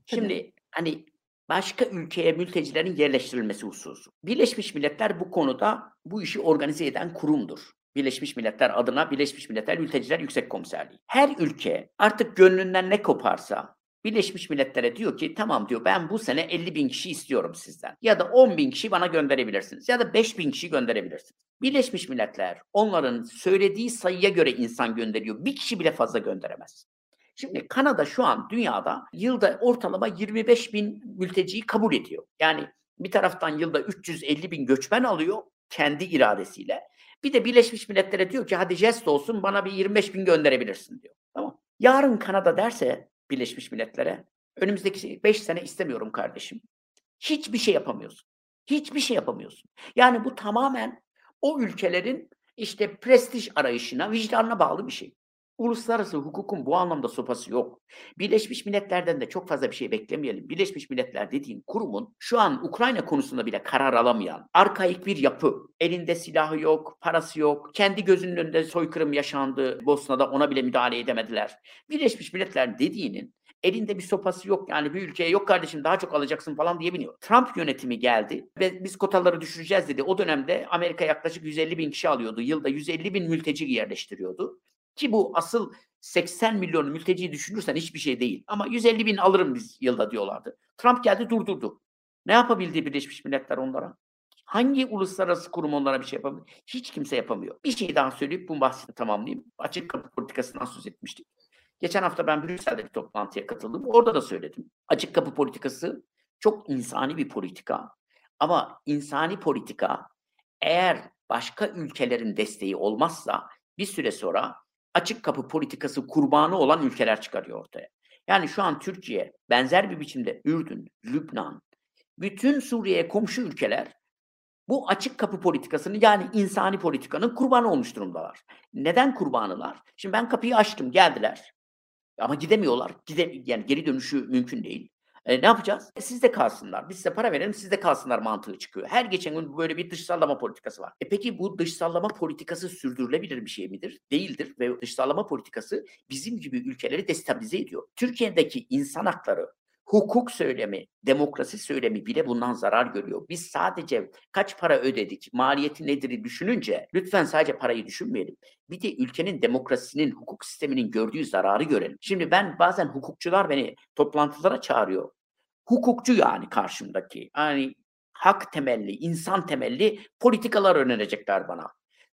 Şimdi hani başka ülkeye mültecilerin yerleştirilmesi hususu. Birleşmiş Milletler bu konuda bu işi organize eden kurumdur. Birleşmiş Milletler adına Birleşmiş Milletler Mülteciler Yüksek Komiserliği. Her ülke artık gönlünden ne koparsa Birleşmiş Milletler'e diyor ki tamam diyor ben bu sene 50 bin kişi istiyorum sizden. Ya da 10 bin kişi bana gönderebilirsiniz. Ya da 5 bin kişi gönderebilirsiniz. Birleşmiş Milletler onların söylediği sayıya göre insan gönderiyor. Bir kişi bile fazla gönderemez. Şimdi Kanada şu an dünyada yılda ortalama 25 bin mülteciyi kabul ediyor. Yani bir taraftan yılda 350 bin göçmen alıyor kendi iradesiyle. Bir de Birleşmiş Milletler'e diyor ki hadi jest olsun bana bir 25 bin gönderebilirsin diyor. Tamam. Yarın Kanada derse Birleşmiş Milletler'e önümüzdeki 5 sene istemiyorum kardeşim. Hiçbir şey yapamıyorsun. Hiçbir şey yapamıyorsun. Yani bu tamamen o ülkelerin işte prestij arayışına, vicdanına bağlı bir şey. Uluslararası hukukun bu anlamda sopası yok. Birleşmiş Milletler'den de çok fazla bir şey beklemeyelim. Birleşmiş Milletler dediğin kurumun şu an Ukrayna konusunda bile karar alamayan, arkaik bir yapı. Elinde silahı yok, parası yok. Kendi gözünün önünde soykırım yaşandı. Bosna'da ona bile müdahale edemediler. Birleşmiş Milletler dediğinin elinde bir sopası yok. Yani bir ülkeye yok kardeşim daha çok alacaksın falan diyebiliyor. Trump yönetimi geldi ve biz kotaları düşüreceğiz dedi. O dönemde Amerika yaklaşık 150 bin kişi alıyordu. Yılda 150 bin mülteci yerleştiriyordu. Ki bu asıl 80 milyon mülteciyi düşünürsen hiçbir şey değil. Ama 150 bin alırım biz yılda diyorlardı. Trump geldi durdurdu. Ne yapabildi Birleşmiş Milletler onlara? Hangi uluslararası kurum onlara bir şey yapabilir? Hiç kimse yapamıyor. Bir şey daha söyleyip bu bahsini tamamlayayım. Açık kapı politikasından söz etmiştik. Geçen hafta ben Brüksel'de bir toplantıya katıldım. Orada da söyledim. Açık kapı politikası çok insani bir politika. Ama insani politika eğer başka ülkelerin desteği olmazsa bir süre sonra açık kapı politikası kurbanı olan ülkeler çıkarıyor ortaya. Yani şu an Türkiye benzer bir biçimde Ürdün, Lübnan, bütün Suriye'ye komşu ülkeler bu açık kapı politikasını yani insani politikanın kurbanı olmuş durumdalar. Neden kurbanılar? Şimdi ben kapıyı açtım geldiler. Ama gidemiyorlar. Gide, yani geri dönüşü mümkün değil. E, ne yapacağız? E, siz de kalsınlar. Biz size para verelim siz de kalsınlar mantığı çıkıyor. Her geçen gün böyle bir dışsallama politikası var. E peki bu dışsallama politikası sürdürülebilir bir şey midir? Değildir ve dışsallama politikası bizim gibi ülkeleri destabilize ediyor. Türkiye'deki insan hakları, hukuk söylemi, demokrasi söylemi bile bundan zarar görüyor. Biz sadece kaç para ödedik, maliyeti nedir düşününce lütfen sadece parayı düşünmeyelim. Bir de ülkenin demokrasisinin, hukuk sisteminin gördüğü zararı görelim. Şimdi ben bazen hukukçular beni toplantılara çağırıyor hukukçu yani karşımdaki. Yani hak temelli, insan temelli politikalar önerecekler bana.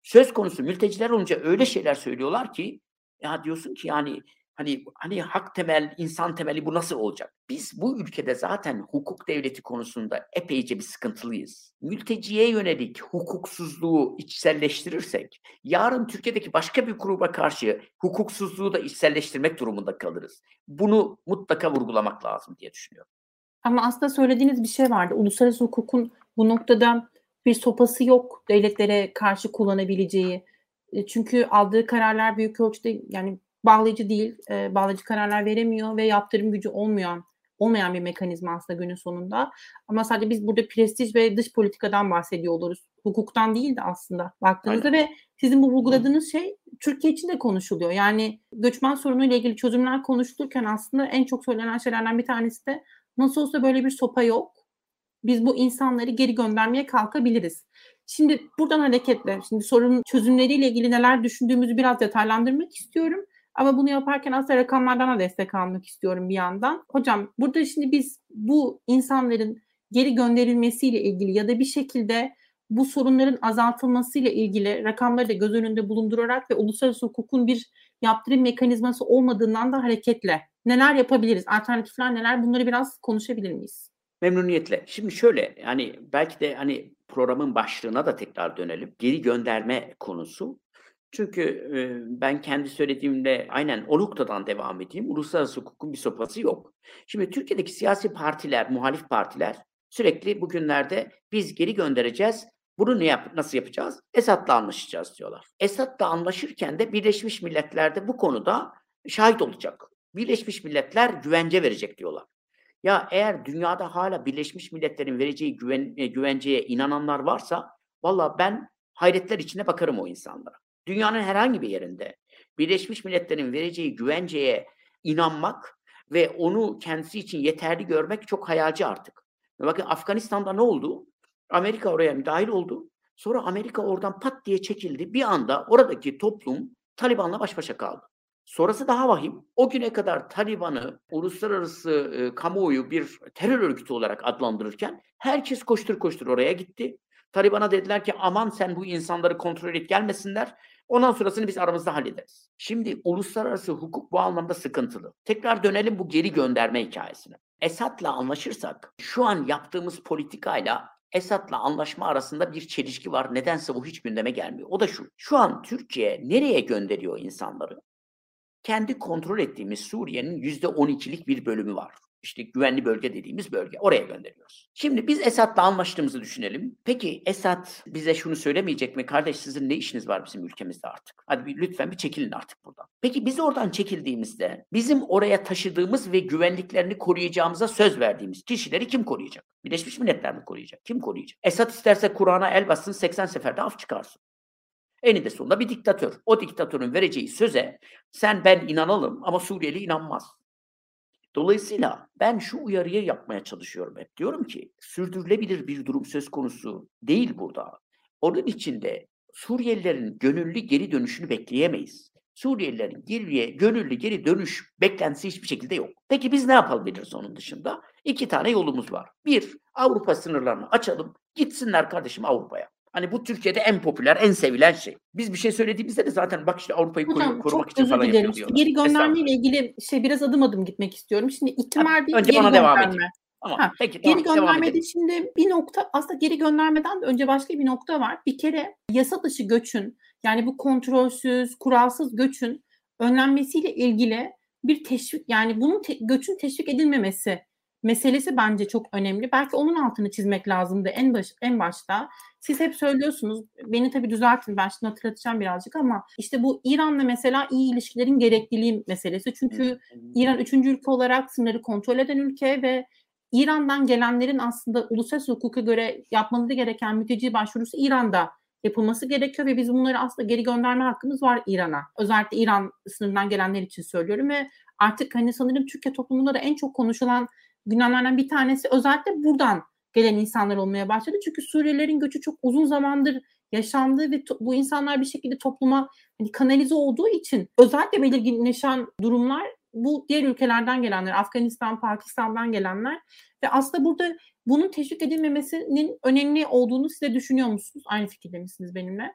Söz konusu mülteciler olunca öyle şeyler söylüyorlar ki ya diyorsun ki yani hani hani hak temel, insan temeli bu nasıl olacak? Biz bu ülkede zaten hukuk devleti konusunda epeyce bir sıkıntılıyız. Mülteciye yönelik hukuksuzluğu içselleştirirsek yarın Türkiye'deki başka bir gruba karşı hukuksuzluğu da içselleştirmek durumunda kalırız. Bunu mutlaka vurgulamak lazım diye düşünüyorum. Ama aslında söylediğiniz bir şey vardı. Uluslararası hukukun bu noktada bir sopası yok devletlere karşı kullanabileceği. E, çünkü aldığı kararlar büyük ölçüde yani bağlayıcı değil, e, bağlayıcı kararlar veremiyor ve yaptırım gücü olmayan olmayan bir mekanizma aslında günün sonunda. Ama sadece biz burada prestij ve dış politikadan bahsediyor oluruz. Hukuktan değil de aslında baktığınızda Aynen. ve sizin bu vurguladığınız şey Türkiye için de konuşuluyor. Yani göçmen sorunuyla ilgili çözümler konuşulurken aslında en çok söylenen şeylerden bir tanesi de Nasıl olsa böyle bir sopa yok. biz bu insanları geri göndermeye kalkabiliriz. Şimdi buradan hareketle, şimdi sorunun çözümleriyle ilgili neler düşündüğümüzü biraz detaylandırmak istiyorum. Ama bunu yaparken aslında rakamlardan da destek almak istiyorum bir yandan. Hocam burada şimdi biz bu insanların geri gönderilmesiyle ilgili ya da bir şekilde bu sorunların azaltılmasıyla ilgili rakamları da göz önünde bulundurarak ve uluslararası hukukun bir yaptırım mekanizması olmadığından da hareketle neler yapabiliriz? Alternatifler neler? Bunları biraz konuşabilir miyiz? Memnuniyetle. Şimdi şöyle yani belki de hani programın başlığına da tekrar dönelim. Geri gönderme konusu. Çünkü e, ben kendi söylediğimde aynen o noktadan devam edeyim. Uluslararası hukukun bir sopası yok. Şimdi Türkiye'deki siyasi partiler, muhalif partiler sürekli bugünlerde biz geri göndereceğiz. Bunu ne yap nasıl yapacağız? Esad'la anlaşacağız diyorlar. Esad'la anlaşırken de Birleşmiş Milletler'de bu konuda şahit olacak. Birleşmiş Milletler güvence verecek diyorlar. Ya eğer dünyada hala Birleşmiş Milletler'in vereceği güven, e, güvenceye inananlar varsa valla ben hayretler içine bakarım o insanlara. Dünyanın herhangi bir yerinde Birleşmiş Milletler'in vereceği güvenceye inanmak ve onu kendisi için yeterli görmek çok hayalci artık. Bakın Afganistan'da ne oldu? Amerika oraya müdahil oldu. Sonra Amerika oradan pat diye çekildi. Bir anda oradaki toplum Taliban'la baş başa kaldı. Sonrası daha vahim. O güne kadar Taliban'ı uluslararası e, kamuoyu bir terör örgütü olarak adlandırırken herkes koştur koştur oraya gitti. Taliban'a dediler ki aman sen bu insanları kontrol et gelmesinler. Ondan sonrasını biz aramızda hallederiz. Şimdi uluslararası hukuk bu anlamda sıkıntılı. Tekrar dönelim bu geri gönderme hikayesine. Esad'la anlaşırsak şu an yaptığımız politikayla Esad'la anlaşma arasında bir çelişki var. Nedense bu hiç gündeme gelmiyor. O da şu. Şu an Türkiye nereye gönderiyor insanları? Kendi kontrol ettiğimiz Suriye'nin %12'lik bir bölümü var işte güvenli bölge dediğimiz bölge. Oraya gönderiyoruz. Şimdi biz Esad'la anlaştığımızı düşünelim. Peki Esad bize şunu söylemeyecek mi? Kardeş sizin ne işiniz var bizim ülkemizde artık? Hadi bir, lütfen bir çekilin artık buradan. Peki biz oradan çekildiğimizde bizim oraya taşıdığımız ve güvenliklerini koruyacağımıza söz verdiğimiz kişileri kim koruyacak? Birleşmiş Milletler mi koruyacak? Kim koruyacak? Esad isterse Kur'an'a el bassın 80 seferde af çıkarsın. Eninde sonunda bir diktatör. O diktatörün vereceği söze sen ben inanalım ama Suriyeli inanmaz. Dolayısıyla ben şu uyarıyı yapmaya çalışıyorum hep. Diyorum ki sürdürülebilir bir durum söz konusu değil burada. Onun için de Suriyelilerin gönüllü geri dönüşünü bekleyemeyiz. Suriyelilerin geriye gönüllü geri dönüş beklentisi hiçbir şekilde yok. Peki biz ne yapabiliriz onun dışında? İki tane yolumuz var. Bir, Avrupa sınırlarını açalım. Gitsinler kardeşim Avrupa'ya. Hani bu Türkiye'de en popüler, en sevilen şey. Biz bir şey söylediğimizde de zaten bak işte Avrupa'yı Hocam, korumak için falan dilerim. yapıyor diyorlar. Geri gönderme ile ilgili şey biraz adım adım gitmek istiyorum. Şimdi ihtimal değil, önce geri bana gönderme. devam. Ama ha, peki, geri tamam, göndermede şimdi bir nokta aslında geri göndermeden de önce başka bir nokta var. Bir kere yasa dışı göçün yani bu kontrolsüz, kuralsız göçün önlenmesiyle ilgili bir teşvik yani bunun te- göçün teşvik edilmemesi meselesi bence çok önemli. Belki onun altını çizmek lazımdı en baş en başta. Siz hep söylüyorsunuz, beni tabii düzeltin ben şimdi hatırlatacağım birazcık ama işte bu İran'la mesela iyi ilişkilerin gerekliliği meselesi. Çünkü İran üçüncü ülke olarak sınırı kontrol eden ülke ve İran'dan gelenlerin aslında uluslararası hukuka göre yapmaları gereken mülteci başvurusu İran'da yapılması gerekiyor ve biz bunları aslında geri gönderme hakkımız var İran'a. Özellikle İran sınırından gelenler için söylüyorum ve artık hani sanırım Türkiye toplumunda da en çok konuşulan gündemlerden bir tanesi özellikle buradan gelen insanlar olmaya başladı. Çünkü Suriyelilerin göçü çok uzun zamandır yaşandı ve to- bu insanlar bir şekilde topluma hani kanalize olduğu için özellikle belirginleşen durumlar bu diğer ülkelerden gelenler, Afganistan, Pakistan'dan gelenler ve aslında burada bunun teşvik edilmemesinin önemli olduğunu size düşünüyor musunuz? Aynı fikirde misiniz benimle?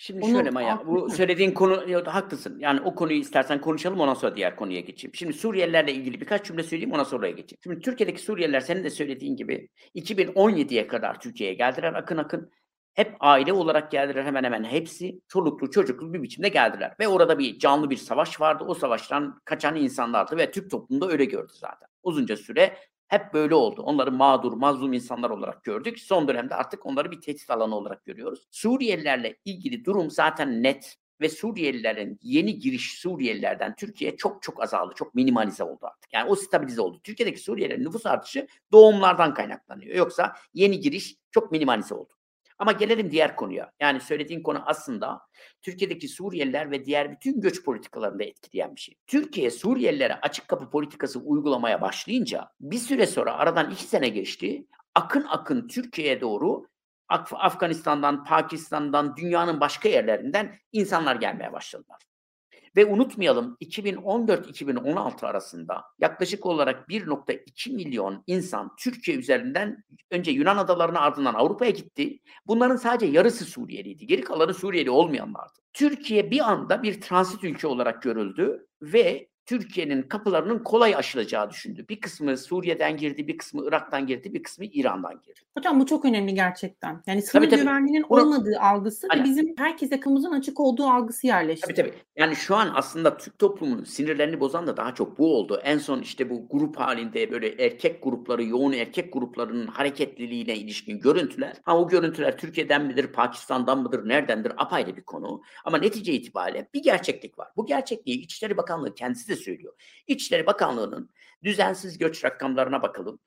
Şimdi Onu şöyle Maya, bu söylediğin konu ya, haklısın. Yani o konuyu istersen konuşalım ondan sonra diğer konuya geçeyim. Şimdi Suriyelilerle ilgili birkaç cümle söyleyeyim ondan sonra oraya geçeyim. Şimdi Türkiye'deki Suriyeliler senin de söylediğin gibi 2017'ye kadar Türkiye'ye geldiler akın akın. Hep aile olarak geldiler hemen hemen hepsi. Çoluklu çocuklu bir biçimde geldiler. Ve orada bir canlı bir savaş vardı. O savaştan kaçan insanlardı ve Türk toplumunda öyle gördü zaten. Uzunca süre hep böyle oldu. Onları mağdur, mazlum insanlar olarak gördük. Son dönemde artık onları bir tehdit alanı olarak görüyoruz. Suriyelilerle ilgili durum zaten net ve Suriyelilerin yeni giriş Suriyelilerden Türkiye çok çok azaldı. Çok minimalize oldu artık. Yani o stabilize oldu. Türkiye'deki Suriyelilerin nüfus artışı doğumlardan kaynaklanıyor. Yoksa yeni giriş çok minimalize oldu. Ama gelelim diğer konuya. Yani söylediğin konu aslında Türkiye'deki Suriyeliler ve diğer bütün göç politikalarında etkileyen bir şey. Türkiye Suriyelilere açık kapı politikası uygulamaya başlayınca bir süre sonra aradan iki sene geçti. akın akın Türkiye'ye doğru Af- Afganistan'dan, Pakistan'dan, dünyanın başka yerlerinden insanlar gelmeye başladılar. Ve unutmayalım 2014-2016 arasında yaklaşık olarak 1.2 milyon insan Türkiye üzerinden önce Yunan adalarına ardından Avrupa'ya gitti. Bunların sadece yarısı Suriyeliydi. Geri kalanı Suriyeli olmayanlardı. Türkiye bir anda bir transit ülke olarak görüldü ve Türkiye'nin kapılarının kolay aşılacağı düşündü. Bir kısmı Suriye'den girdi, bir kısmı Irak'tan girdi, bir kısmı İran'dan girdi. Hocam bu çok önemli gerçekten. Yani sınır Tabii, tabii. güvenliğinin Bunu- olmadığı algısı Aynen. ve bizim herkese kapımızın açık olduğu algısı yerleşti. Tabii tabii. Yani şu an aslında Türk toplumunun sinirlerini bozan da daha çok bu oldu. En son işte bu grup halinde böyle erkek grupları, yoğun erkek gruplarının hareketliliğine ilişkin görüntüler. Ha o görüntüler Türkiye'den midir, Pakistan'dan mıdır, neredendir apayrı bir konu. Ama netice itibariyle bir gerçeklik var. Bu gerçekliği İçişleri Bakanlığı kendisi de söylüyor. İçişleri Bakanlığı'nın düzensiz göç rakamlarına bakalım.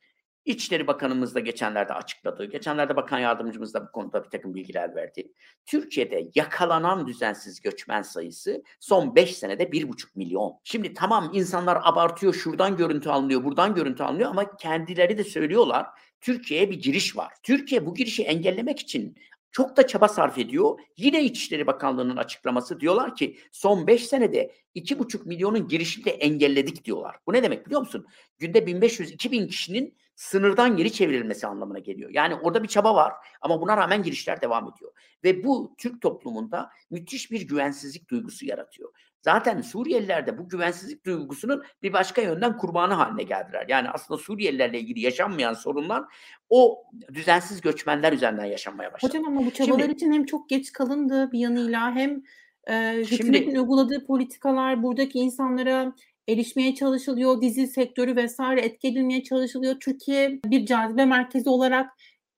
İçişleri Bakanımız da geçenlerde açıkladı. Geçenlerde Bakan Yardımcımız da bu konuda bir takım bilgiler verdi. Türkiye'de yakalanan düzensiz göçmen sayısı son 5 senede 1,5 milyon. Şimdi tamam insanlar abartıyor, şuradan görüntü alınıyor, buradan görüntü alınıyor ama kendileri de söylüyorlar. Türkiye'ye bir giriş var. Türkiye bu girişi engellemek için çok da çaba sarf ediyor. Yine İçişleri Bakanlığı'nın açıklaması diyorlar ki son 5 senede 2,5 milyonun girişini de engelledik diyorlar. Bu ne demek biliyor musun? Günde 1500-2000 kişinin sınırdan geri çevrilmesi anlamına geliyor. Yani orada bir çaba var ama buna rağmen girişler devam ediyor. Ve bu Türk toplumunda müthiş bir güvensizlik duygusu yaratıyor. Zaten Suriyeliler de bu güvensizlik duygusunun bir başka yönden kurbanı haline geldiler. Yani aslında Suriyelilerle ilgili yaşanmayan sorunlar o düzensiz göçmenler üzerinden yaşanmaya başladı. Hocam ama bu çabalar Şimdi- için hem çok geç kalındı bir yanıyla hem e, Şimdi- hükümetin uyguladığı politikalar buradaki insanlara erişmeye çalışılıyor, dizi sektörü vesaire etki edilmeye çalışılıyor. Türkiye bir cazibe merkezi olarak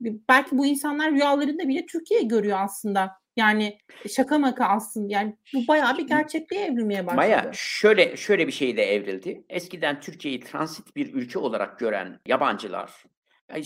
belki bu insanlar rüyalarında bile Türkiye görüyor aslında. Yani şaka maka aslında yani bu bayağı bir gerçekliğe evrilmeye başladı. Maya şöyle şöyle bir şey de evrildi. Eskiden Türkiye'yi transit bir ülke olarak gören yabancılar,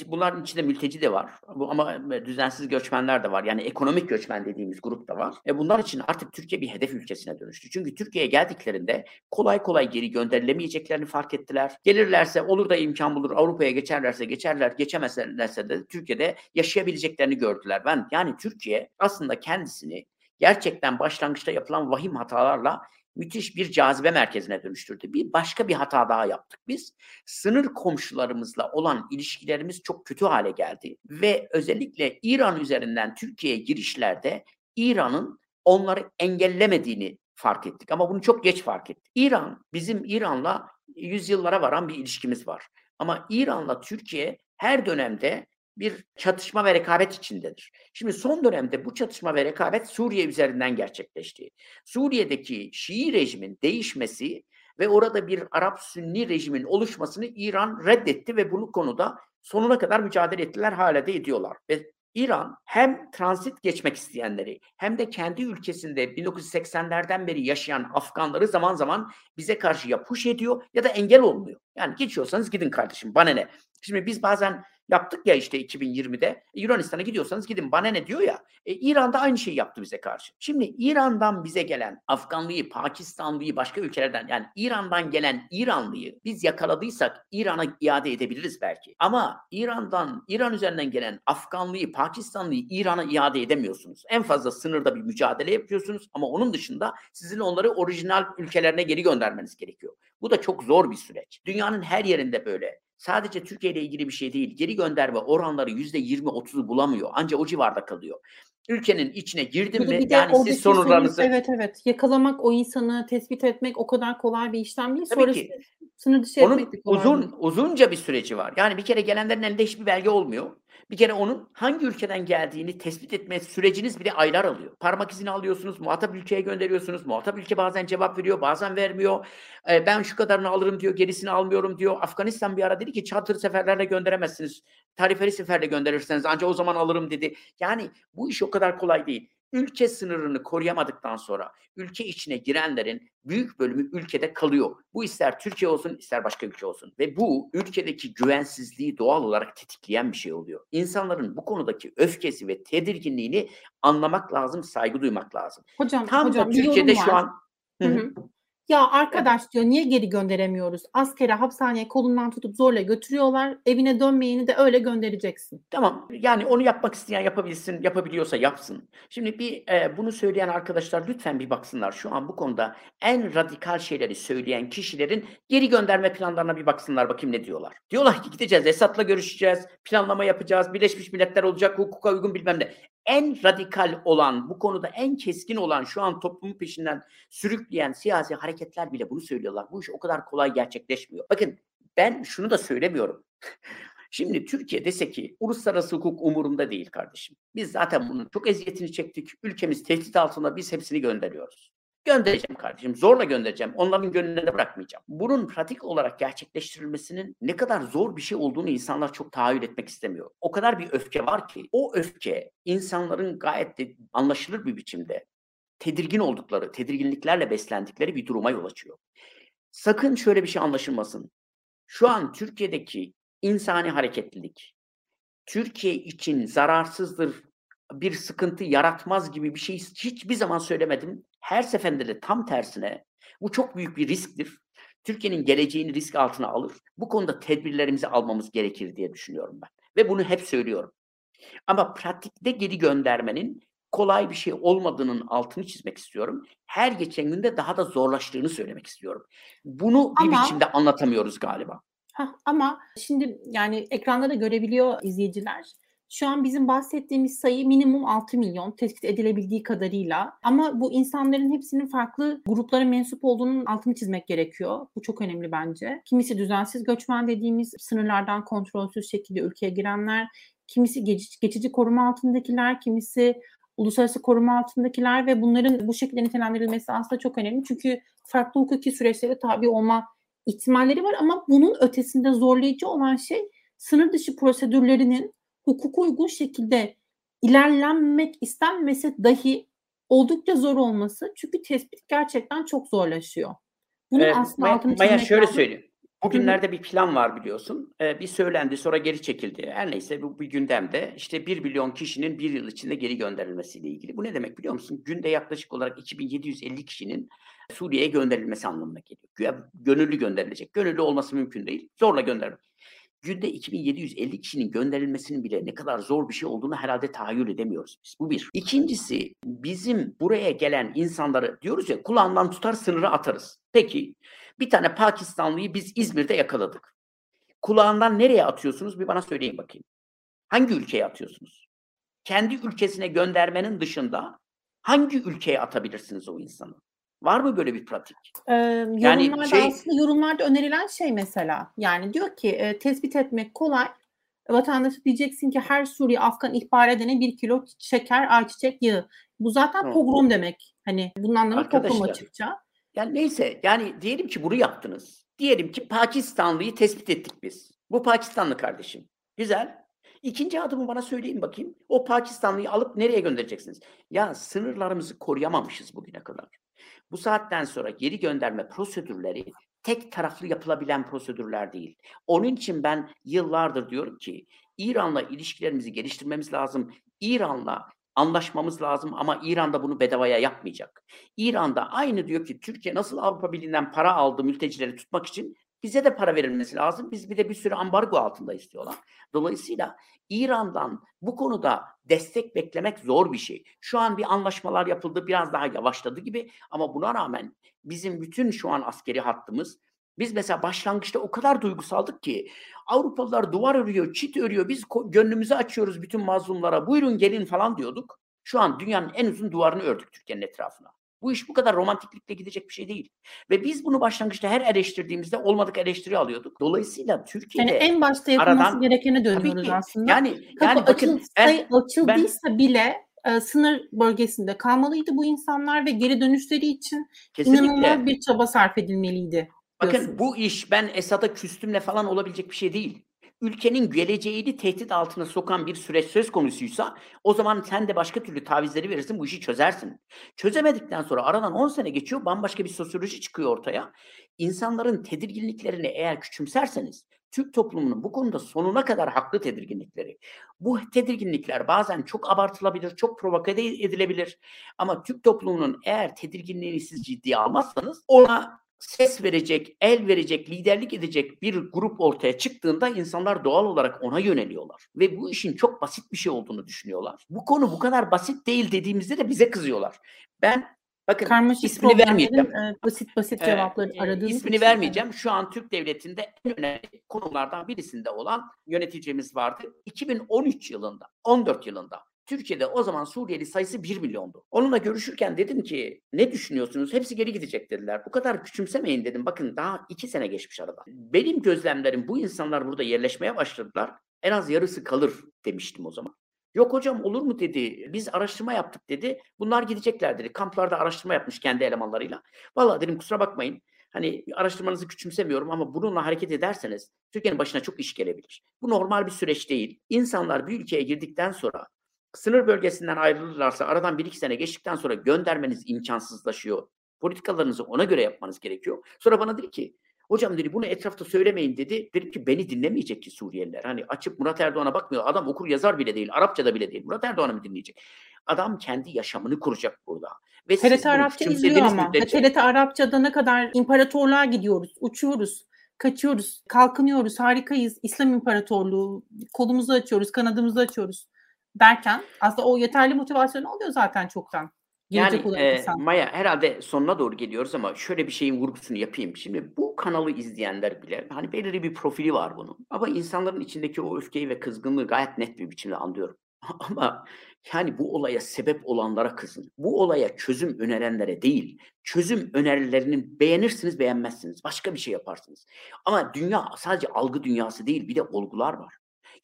bunların içinde mülteci de var ama düzensiz göçmenler de var. Yani ekonomik göçmen dediğimiz grup da var. E bunlar için artık Türkiye bir hedef ülkesine dönüştü. Çünkü Türkiye'ye geldiklerinde kolay kolay geri gönderilemeyeceklerini fark ettiler. Gelirlerse olur da imkan bulur Avrupa'ya geçerlerse geçerler, geçemezlerse de Türkiye'de yaşayabileceklerini gördüler. Ben yani Türkiye aslında kendisini gerçekten başlangıçta yapılan vahim hatalarla müthiş bir cazibe merkezine dönüştürdü. Bir başka bir hata daha yaptık biz. Sınır komşularımızla olan ilişkilerimiz çok kötü hale geldi ve özellikle İran üzerinden Türkiye'ye girişlerde İran'ın onları engellemediğini fark ettik ama bunu çok geç fark ettik. İran bizim İran'la yüzyıllara varan bir ilişkimiz var. Ama İran'la Türkiye her dönemde bir çatışma ve rekabet içindedir. Şimdi son dönemde bu çatışma ve rekabet Suriye üzerinden gerçekleşti. Suriye'deki Şii rejimin değişmesi ve orada bir Arap-Sünni rejimin oluşmasını İran reddetti ve bu konuda sonuna kadar mücadele ettiler, hala da ediyorlar. Ve İran hem transit geçmek isteyenleri hem de kendi ülkesinde 1980'lerden beri yaşayan Afganları zaman zaman bize karşı ya ediyor ya da engel olmuyor. Yani geçiyorsanız gidin kardeşim bana ne. Şimdi biz bazen yaptık ya işte 2020'de Yunanistan'a gidiyorsanız gidin bana ne diyor ya. E, İran da aynı şeyi yaptı bize karşı. Şimdi İran'dan bize gelen Afganlıyı, Pakistanlıyı başka ülkelerden yani İran'dan gelen İranlıyı biz yakaladıysak İran'a iade edebiliriz belki. Ama İran'dan İran üzerinden gelen Afganlıyı, Pakistanlıyı İran'a iade edemiyorsunuz. En fazla sınırda bir mücadele yapıyorsunuz ama onun dışında sizin onları orijinal ülkelerine geri göndermeniz gerekiyor. Bu da çok zor bir süreç. Dünyanın her yerinde böyle. Sadece Türkiye ile ilgili bir şey değil. Geri gönderme oranları yüzde yirmi otuzu bulamıyor. Ancak o civarda kalıyor. Ülkenin içine girdim mi bir yani siz sorunlarınızı sorun- evet evet yakalamak o insanı tespit etmek o kadar kolay bir işlem değil. Tabii Sonra ki. sınır dışı Onun etmek de kolay uzun değil. uzunca bir süreci var. Yani bir kere gelenlerin elinde hiçbir belge olmuyor. Bir kere onun hangi ülkeden geldiğini tespit etme süreciniz bile aylar alıyor. Parmak izini alıyorsunuz, muhatap ülkeye gönderiyorsunuz. Muhatap ülke bazen cevap veriyor, bazen vermiyor. Ee, ben şu kadarını alırım diyor, gerisini almıyorum diyor. Afganistan bir ara dedi ki charter seferlerle gönderemezsiniz. Tarifeli seferle gönderirseniz ancak o zaman alırım dedi. Yani bu iş o kadar kolay değil. Ülke sınırını koruyamadıktan sonra ülke içine girenlerin büyük bölümü ülkede kalıyor. Bu ister Türkiye olsun ister başka ülke olsun. Ve bu ülkedeki güvensizliği doğal olarak tetikleyen bir şey oluyor. İnsanların bu konudaki öfkesi ve tedirginliğini anlamak lazım, saygı duymak lazım. Hocam, Tam hocam da Türkiye'de şu an hı. hı. Ya arkadaş diyor niye geri gönderemiyoruz? Askere hapishaneye kolundan tutup zorla götürüyorlar. Evine dönmeyeni de öyle göndereceksin. Tamam. Yani onu yapmak isteyen yapabilsin, yapabiliyorsa yapsın. Şimdi bir e, bunu söyleyen arkadaşlar lütfen bir baksınlar. Şu an bu konuda en radikal şeyleri söyleyen kişilerin geri gönderme planlarına bir baksınlar bakayım ne diyorlar. Diyorlar ki gideceğiz, Esad'la görüşeceğiz, planlama yapacağız, Birleşmiş Milletler olacak, hukuka uygun bilmem ne en radikal olan, bu konuda en keskin olan, şu an toplumun peşinden sürükleyen siyasi hareketler bile bunu söylüyorlar. Bu iş o kadar kolay gerçekleşmiyor. Bakın ben şunu da söylemiyorum. *laughs* Şimdi Türkiye dese ki uluslararası hukuk umurumda değil kardeşim. Biz zaten bunun çok eziyetini çektik. Ülkemiz tehdit altında biz hepsini gönderiyoruz. Göndereceğim kardeşim. Zorla göndereceğim. Onların gönlüne bırakmayacağım. Bunun pratik olarak gerçekleştirilmesinin ne kadar zor bir şey olduğunu insanlar çok tahayyül etmek istemiyor. O kadar bir öfke var ki o öfke insanların gayet de anlaşılır bir biçimde tedirgin oldukları, tedirginliklerle beslendikleri bir duruma yol açıyor. Sakın şöyle bir şey anlaşılmasın. Şu an Türkiye'deki insani hareketlilik Türkiye için zararsızdır, bir sıkıntı yaratmaz gibi bir şey hiçbir zaman söylemedim. Her seferinde de tam tersine bu çok büyük bir risktir. Türkiye'nin geleceğini risk altına alır. Bu konuda tedbirlerimizi almamız gerekir diye düşünüyorum ben. Ve bunu hep söylüyorum. Ama pratikte geri göndermenin kolay bir şey olmadığının altını çizmek istiyorum. Her geçen günde daha da zorlaştığını söylemek istiyorum. Bunu bir ama, biçimde anlatamıyoruz galiba. Heh, ama şimdi yani ekranda da görebiliyor izleyiciler. Şu an bizim bahsettiğimiz sayı minimum 6 milyon tespit edilebildiği kadarıyla. Ama bu insanların hepsinin farklı gruplara mensup olduğunun altını çizmek gerekiyor. Bu çok önemli bence. Kimisi düzensiz göçmen dediğimiz sınırlardan kontrolsüz şekilde ülkeye girenler, kimisi geç, geçici koruma altındakiler, kimisi uluslararası koruma altındakiler ve bunların bu şekilde nitelendirilmesi aslında çok önemli. Çünkü farklı hukuki süreçlere tabi olma ihtimalleri var ama bunun ötesinde zorlayıcı olan şey sınır dışı prosedürlerinin hukuka uygun şekilde ilerlenmek istenmese dahi oldukça zor olması. Çünkü tespit gerçekten çok zorlaşıyor. Bunu ee, aslında Maya, Maya şöyle lazım. söyleyeyim. Bugünlerde bir plan var biliyorsun. Ee, bir söylendi sonra geri çekildi. Her neyse bu bir gündemde işte 1 milyon kişinin bir yıl içinde geri gönderilmesiyle ilgili. Bu ne demek biliyor musun? Günde yaklaşık olarak 2750 kişinin Suriye'ye gönderilmesi anlamına geliyor. Gönüllü gönderilecek. Gönüllü olması mümkün değil. Zorla gönderilmek günde 2750 kişinin gönderilmesinin bile ne kadar zor bir şey olduğunu herhalde tahayyül edemiyoruz biz. Bu bir. İkincisi bizim buraya gelen insanları diyoruz ya kulağından tutar sınırı atarız. Peki bir tane Pakistanlıyı biz İzmir'de yakaladık. Kulağından nereye atıyorsunuz bir bana söyleyin bakayım. Hangi ülkeye atıyorsunuz? Kendi ülkesine göndermenin dışında hangi ülkeye atabilirsiniz o insanı? Var mı böyle bir pratik? Ee, yani yorumlarda şey, aslında yorumlarda önerilen şey mesela yani diyor ki e, tespit etmek kolay. Vatandaşı diyeceksin ki her Suriye Afgan ihbar edene bir kilo şeker, ayçiçek yağı. Bu zaten Hı. pogrom demek. Hani bunun anlamı pogrom açıkça. Yani neyse yani diyelim ki bunu yaptınız. Diyelim ki Pakistanlıyı tespit ettik biz. Bu Pakistanlı kardeşim. Güzel. İkinci adımı bana söyleyin bakayım. O Pakistanlıyı alıp nereye göndereceksiniz? Ya sınırlarımızı koruyamamışız bugüne kadar. Bu saatten sonra geri gönderme prosedürleri tek taraflı yapılabilen prosedürler değil. Onun için ben yıllardır diyorum ki İran'la ilişkilerimizi geliştirmemiz lazım. İran'la anlaşmamız lazım ama İran da bunu bedavaya yapmayacak. İran'da aynı diyor ki Türkiye nasıl Avrupa Birliği'nden para aldı mültecileri tutmak için bize de para verilmesi lazım. Biz bir de bir sürü ambargo altında istiyorlar. Dolayısıyla İran'dan bu konuda destek beklemek zor bir şey. Şu an bir anlaşmalar yapıldı, biraz daha yavaşladı gibi ama buna rağmen bizim bütün şu an askeri hattımız biz mesela başlangıçta o kadar duygusaldık ki Avrupalılar duvar örüyor, çit örüyor. Biz gönlümüzü açıyoruz bütün mazlumlara. Buyurun gelin falan diyorduk. Şu an dünyanın en uzun duvarını ördük Türkiye'nin etrafına. Bu iş bu kadar romantiklikle gidecek bir şey değil. Ve biz bunu başlangıçta her eleştirdiğimizde olmadık eleştiri alıyorduk. Dolayısıyla Türkiye'de yani en başta yapılması aradan, gerekene dönüyoruz aslında. Yani yani Kapı bakın ben, açıldıysa ben, bile e, sınır bölgesinde kalmalıydı bu insanlar ve geri dönüşleri için kesinlikle. inanılmaz bir çaba sarf edilmeliydi. Bakın bu iş ben Esad'a küstümle falan olabilecek bir şey değil. Ülkenin geleceğini tehdit altına sokan bir süreç söz konusuysa o zaman sen de başka türlü tavizleri verirsin bu işi çözersin. Çözemedikten sonra aradan 10 sene geçiyor bambaşka bir sosyoloji çıkıyor ortaya. İnsanların tedirginliklerini eğer küçümserseniz Türk toplumunun bu konuda sonuna kadar haklı tedirginlikleri. Bu tedirginlikler bazen çok abartılabilir, çok provoke edilebilir. Ama Türk toplumunun eğer tedirginliğini siz ciddiye almazsanız ona ses verecek, el verecek, liderlik edecek bir grup ortaya çıktığında insanlar doğal olarak ona yöneliyorlar. Ve bu işin çok basit bir şey olduğunu düşünüyorlar. Bu konu bu kadar basit değil dediğimizde de bize kızıyorlar. Ben Bakın Karmaşık ismini vermeyeceğim. E, basit basit cevapları ee, aradığınız İsmini için, vermeyeceğim. Şu an Türk Devleti'nde en önemli konulardan birisinde olan yöneticimiz vardı. 2013 yılında, 14 yılında Türkiye'de o zaman Suriyeli sayısı 1 milyondu. Onunla görüşürken dedim ki ne düşünüyorsunuz? Hepsi geri gidecek dediler. Bu kadar küçümsemeyin dedim. Bakın daha 2 sene geçmiş arada. Benim gözlemlerim bu insanlar burada yerleşmeye başladılar. En az yarısı kalır demiştim o zaman. Yok hocam olur mu dedi. Biz araştırma yaptık dedi. Bunlar gidecekler dedi. Kamplarda araştırma yapmış kendi elemanlarıyla. Vallahi dedim kusura bakmayın. Hani araştırmanızı küçümsemiyorum ama bununla hareket ederseniz Türkiye'nin başına çok iş gelebilir. Bu normal bir süreç değil. İnsanlar bir ülkeye girdikten sonra sınır bölgesinden ayrılırlarsa aradan bir iki sene geçtikten sonra göndermeniz imkansızlaşıyor. Politikalarınızı ona göre yapmanız gerekiyor. Sonra bana dedi ki Hocam dedi bunu etrafta söylemeyin dedi. Dedim ki beni dinlemeyecek ki Suriyeliler. Hani açıp Murat Erdoğan'a bakmıyor. Adam okur yazar bile değil. Arapça da bile değil. Murat Erdoğan'ı mı dinleyecek? Adam kendi yaşamını kuracak burada. Ve TRT Arapça izliyor ama. Müddetçe... TRT Arapça'da ne kadar imparatorluğa gidiyoruz. Uçuyoruz. Kaçıyoruz. Kalkınıyoruz. Harikayız. İslam İmparatorluğu. Kolumuzu açıyoruz. Kanadımızı açıyoruz. Derken aslında o yeterli motivasyon oluyor zaten çoktan. Yani e, Maya herhalde sonuna doğru geliyoruz ama şöyle bir şeyin vurgusunu yapayım. Şimdi bu kanalı izleyenler bile hani belirli bir profili var bunun. Ama insanların içindeki o öfkeyi ve kızgınlığı gayet net bir biçimde anlıyorum. *laughs* Ama yani bu olaya sebep olanlara kızın. Bu olaya çözüm önerenlere değil, çözüm önerilerini beğenirsiniz beğenmezsiniz. Başka bir şey yaparsınız. Ama dünya sadece algı dünyası değil bir de olgular var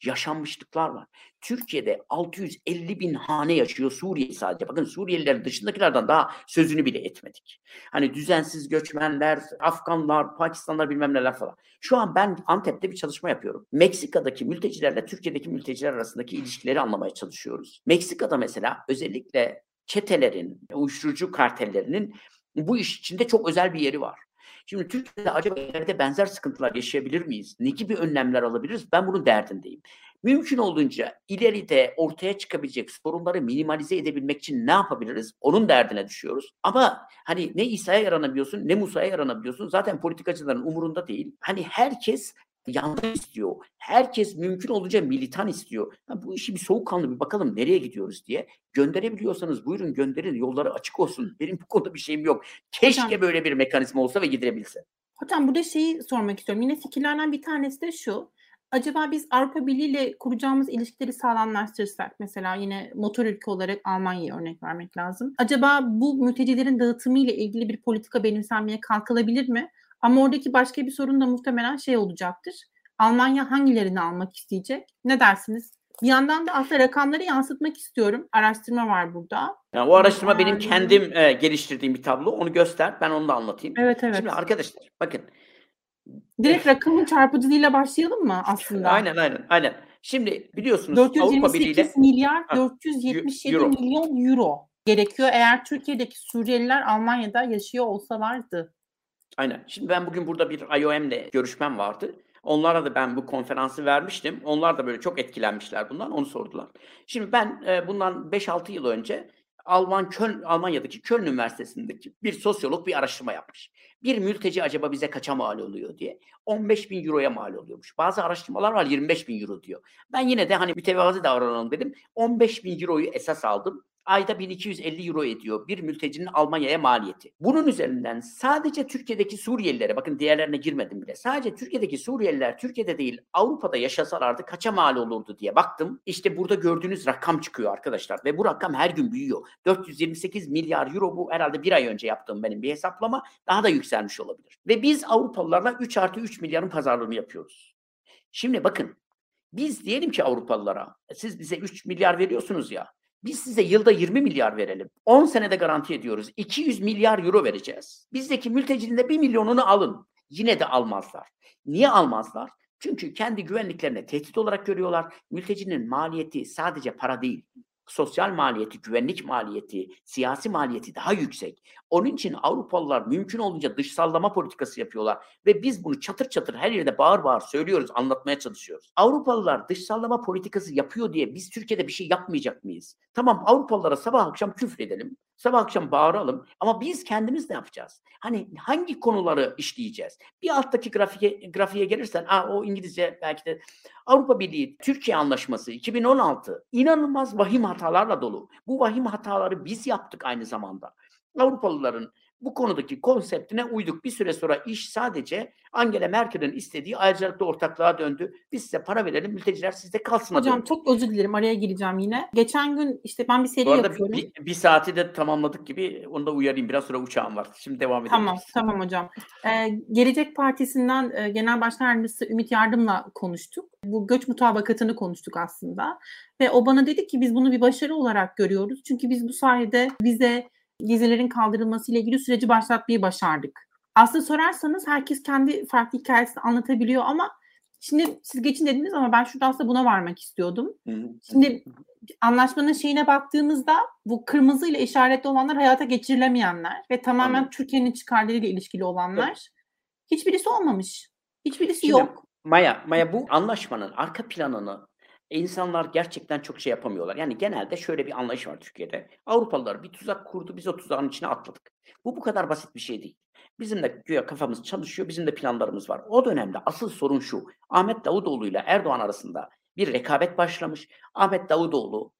yaşanmışlıklar var. Türkiye'de 650 bin hane yaşıyor Suriye sadece. Bakın Suriyeliler dışındakilerden daha sözünü bile etmedik. Hani düzensiz göçmenler, Afganlar, Pakistanlar bilmem neler falan. Şu an ben Antep'te bir çalışma yapıyorum. Meksika'daki mültecilerle Türkiye'deki mülteciler arasındaki ilişkileri anlamaya çalışıyoruz. Meksika'da mesela özellikle çetelerin, uyuşturucu kartellerinin bu iş içinde çok özel bir yeri var. Şimdi Türkiye'de acaba ileride benzer sıkıntılar yaşayabilir miyiz? Ne gibi önlemler alabiliriz? Ben bunun derdindeyim. Mümkün olduğunca ileride ortaya çıkabilecek sorunları minimalize edebilmek için ne yapabiliriz? Onun derdine düşüyoruz. Ama hani ne İsa'ya yaranabiliyorsun ne Musa'ya yaranabiliyorsun. Zaten politikacıların umurunda değil. Hani herkes yandı istiyor. Herkes mümkün olunca militan istiyor. Ha, bu işi bir soğukkanlı bir bakalım nereye gidiyoruz diye. Gönderebiliyorsanız buyurun gönderin. Yolları açık olsun. Benim bu konuda bir şeyim yok. Keşke Hocam, böyle bir mekanizma olsa ve gidilebilse. Hocam burada şeyi sormak istiyorum. Yine fikirlerden bir tanesi de şu. Acaba biz Avrupa Birliği ile kuracağımız ilişkileri sağlamlaştırırsak mesela yine motor ülke olarak Almanya'ya örnek vermek lazım. Acaba bu mültecilerin dağıtımı ile ilgili bir politika benimsenmeye kalkılabilir mi? Ama oradaki başka bir sorun da muhtemelen şey olacaktır. Almanya hangilerini almak isteyecek? Ne dersiniz? Bir yandan da aslında rakamları yansıtmak istiyorum. Araştırma var burada. Yani o araştırma yani... benim kendim e, geliştirdiğim bir tablo. Onu göster. Ben onu da anlatayım. Evet evet. Şimdi arkadaşlar bakın. Direkt rakamın çarpıcılığıyla başlayalım mı aslında? Aynen aynen aynen. Şimdi biliyorsunuz 428 Avrupa Birliği milyar 477 euro. milyon euro gerekiyor eğer Türkiye'deki Suriyeliler Almanya'da yaşıyor olsalardı. Aynen. Şimdi ben bugün burada bir IOM'le görüşmem vardı. Onlara da ben bu konferansı vermiştim. Onlar da böyle çok etkilenmişler bundan. Onu sordular. Şimdi ben e, bundan 5-6 yıl önce Alman Köln, Almanya'daki Köln Üniversitesi'ndeki bir sosyolog bir araştırma yapmış. Bir mülteci acaba bize kaça mal oluyor diye. 15 bin euroya mal oluyormuş. Bazı araştırmalar var 25 bin euro diyor. Ben yine de hani mütevazi davranalım dedim. 15 bin euroyu esas aldım ayda 1250 euro ediyor bir mültecinin Almanya'ya maliyeti. Bunun üzerinden sadece Türkiye'deki Suriyelilere bakın diğerlerine girmedim bile. Sadece Türkiye'deki Suriyeliler Türkiye'de değil Avrupa'da yaşasalardı kaça mal olurdu diye baktım. İşte burada gördüğünüz rakam çıkıyor arkadaşlar ve bu rakam her gün büyüyor. 428 milyar euro bu herhalde bir ay önce yaptığım benim bir hesaplama daha da yükselmiş olabilir. Ve biz Avrupalılarla 3 artı 3 milyarın pazarlığını yapıyoruz. Şimdi bakın biz diyelim ki Avrupalılara siz bize 3 milyar veriyorsunuz ya biz size yılda 20 milyar verelim. 10 senede garanti ediyoruz. 200 milyar euro vereceğiz. Bizdeki mültecinin de 1 milyonunu alın. Yine de almazlar. Niye almazlar? Çünkü kendi güvenliklerine tehdit olarak görüyorlar. Mültecinin maliyeti sadece para değil sosyal maliyeti, güvenlik maliyeti, siyasi maliyeti daha yüksek. Onun için Avrupalılar mümkün olunca dışsallama politikası yapıyorlar ve biz bunu çatır çatır her yerde bağır bağır söylüyoruz, anlatmaya çalışıyoruz. Avrupalılar dışsallama politikası yapıyor diye biz Türkiye'de bir şey yapmayacak mıyız? Tamam Avrupalılara sabah akşam küfür edelim, sabah akşam bağıralım ama biz kendimiz ne yapacağız? Hani hangi konuları işleyeceğiz? Bir alttaki grafiğe, grafiğe gelirsen, Aa, o İngilizce belki de Avrupa Birliği Türkiye Anlaşması 2016 inanılmaz vahim hatalarla dolu. Bu vahim hataları biz yaptık aynı zamanda. Avrupalıların bu konudaki konseptine uyduk. Bir süre sonra iş sadece Angela Merkel'in istediği ayrıcalıklı ortaklığa döndü. Biz size para verelim, mülteciler sizde kalsın. Hocam döndü. çok özür dilerim araya gireceğim yine. Geçen gün işte ben bir seri bu arada yapıyorum. Bir, bir saati de tamamladık gibi onu da uyarayım. Biraz sonra uçağım var. Şimdi devam edelim. Tamam, tamam hocam. Ee, Gelecek Partisi'nden e, Genel Başkan Yardımcısı Ümit Yardım'la konuştuk. Bu göç mutabakatını konuştuk aslında. Ve o bana dedi ki biz bunu bir başarı olarak görüyoruz. Çünkü biz bu sayede bize vizelerin kaldırılması ile ilgili süreci başlatmayı başardık. Aslında sorarsanız herkes kendi farklı hikayesini anlatabiliyor ama şimdi siz geçin dediniz ama ben şurada aslında buna varmak istiyordum. Şimdi anlaşmanın şeyine baktığımızda bu kırmızı ile işaretli olanlar hayata geçirilemeyenler ve tamamen Türkiye'nin çıkarlarıyla ilişkili olanlar. Evet. Hiçbirisi olmamış. Hiçbirisi Şimdi, yok. Maya, Maya bu anlaşmanın arka planını insanlar gerçekten çok şey yapamıyorlar. Yani genelde şöyle bir anlayış var Türkiye'de. Avrupalılar bir tuzak kurdu, biz o tuzağın içine atladık. Bu bu kadar basit bir şey değil. Bizim de güya kafamız çalışıyor, bizim de planlarımız var. O dönemde asıl sorun şu. Ahmet Davutoğlu ile Erdoğan arasında bir rekabet başlamış. Ahmet Davutoğlu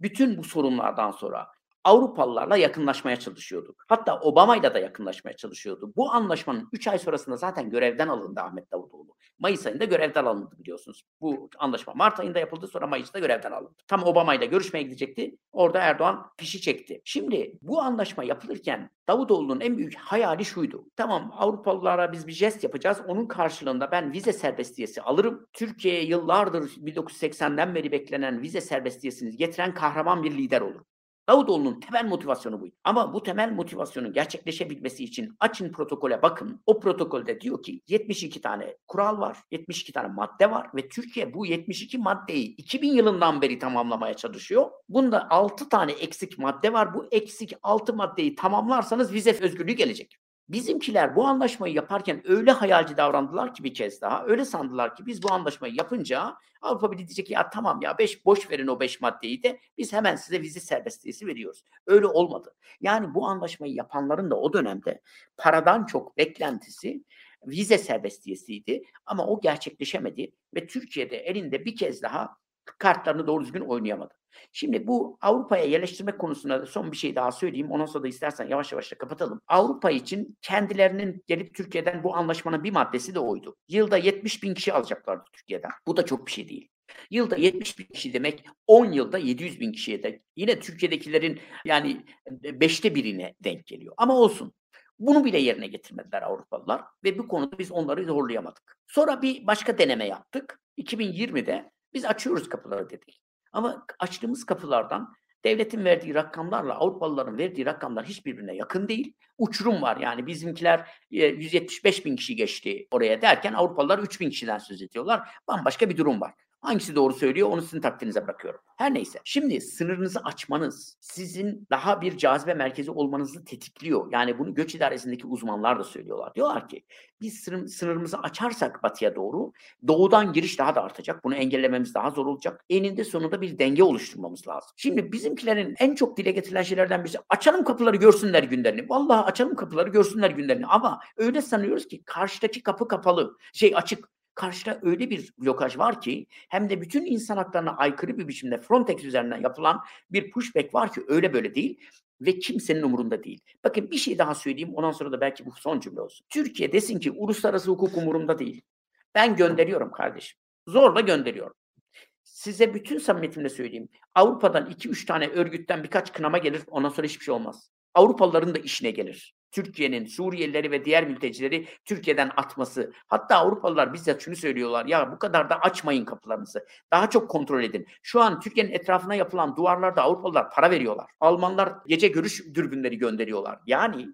bütün bu sorunlardan sonra Avrupalılarla yakınlaşmaya çalışıyordu. Hatta Obama'yla da yakınlaşmaya çalışıyordu. Bu anlaşmanın 3 ay sonrasında zaten görevden alındı Ahmet Davutoğlu. Mayıs ayında görevden alındı biliyorsunuz. Bu anlaşma Mart ayında yapıldı sonra Mayıs'ta görevden alındı. Tam Obama'yla görüşmeye gidecekti. Orada Erdoğan fişi çekti. Şimdi bu anlaşma yapılırken Davutoğlu'nun en büyük hayali şuydu. Tamam Avrupalılara biz bir jest yapacağız. Onun karşılığında ben vize serbestiyesi alırım. Türkiye'ye yıllardır 1980'den beri beklenen vize serbestiyesini getiren kahraman bir lider olur. Davutoğlu'nun temel motivasyonu bu. Ama bu temel motivasyonun gerçekleşebilmesi için açın protokole bakın. O protokolde diyor ki 72 tane kural var, 72 tane madde var ve Türkiye bu 72 maddeyi 2000 yılından beri tamamlamaya çalışıyor. Bunda 6 tane eksik madde var. Bu eksik 6 maddeyi tamamlarsanız vize özgürlüğü gelecek. Bizimkiler bu anlaşmayı yaparken öyle hayalci davrandılar ki bir kez daha. Öyle sandılar ki biz bu anlaşmayı yapınca Avrupa Birliği diyecek ya tamam ya beş boş verin o beş maddeyi de biz hemen size vize serbestiyesi veriyoruz. Öyle olmadı. Yani bu anlaşmayı yapanların da o dönemde paradan çok beklentisi vize serbestiyesiydi ama o gerçekleşemedi ve Türkiye'de elinde bir kez daha kartlarını doğru düzgün oynayamadı. Şimdi bu Avrupa'ya yerleştirme konusunda son bir şey daha söyleyeyim. Ondan sonra da istersen yavaş yavaş da kapatalım. Avrupa için kendilerinin gelip Türkiye'den bu anlaşmanın bir maddesi de oydu. Yılda 70 bin kişi alacaklardı Türkiye'den. Bu da çok bir şey değil. Yılda 70 bin kişi demek 10 yılda 700 bin kişiye de yine Türkiye'dekilerin yani beşte birine denk geliyor. Ama olsun. Bunu bile yerine getirmediler Avrupalılar ve bu konuda biz onları zorlayamadık. Sonra bir başka deneme yaptık. 2020'de biz açıyoruz kapıları dedik. Ama açtığımız kapılardan devletin verdiği rakamlarla Avrupalıların verdiği rakamlar hiçbirbirine yakın değil. Uçurum var yani bizimkiler 175 bin kişi geçti oraya derken Avrupalılar 3 bin kişiden söz ediyorlar. Bambaşka bir durum var. Hangisi doğru söylüyor onu sizin takdirinize bırakıyorum. Her neyse. Şimdi sınırınızı açmanız sizin daha bir cazibe merkezi olmanızı tetikliyor. Yani bunu göç idaresindeki uzmanlar da söylüyorlar. Diyorlar ki biz sınır, sınırımızı açarsak batıya doğru doğudan giriş daha da artacak. Bunu engellememiz daha zor olacak. Eninde sonunda bir denge oluşturmamız lazım. Şimdi bizimkilerin en çok dile getirilen şeylerden birisi açalım kapıları görsünler günlerini. Vallahi açalım kapıları görsünler günlerini. Ama öyle sanıyoruz ki karşıdaki kapı kapalı. Şey açık karşıda öyle bir blokaj var ki hem de bütün insan haklarına aykırı bir biçimde Frontex üzerinden yapılan bir pushback var ki öyle böyle değil ve kimsenin umurunda değil. Bakın bir şey daha söyleyeyim ondan sonra da belki bu son cümle olsun. Türkiye desin ki uluslararası hukuk umurumda değil. Ben gönderiyorum kardeşim. Zorla gönderiyorum. Size bütün samimiyetimle söyleyeyim. Avrupa'dan 2-3 tane örgütten birkaç kınama gelir ondan sonra hiçbir şey olmaz. Avrupalıların da işine gelir. Türkiye'nin Suriyelileri ve diğer mültecileri Türkiye'den atması. Hatta Avrupalılar bizzat şunu söylüyorlar. Ya bu kadar da açmayın kapılarınızı. Daha çok kontrol edin. Şu an Türkiye'nin etrafına yapılan duvarlarda Avrupalılar para veriyorlar. Almanlar gece görüş dürbünleri gönderiyorlar. Yani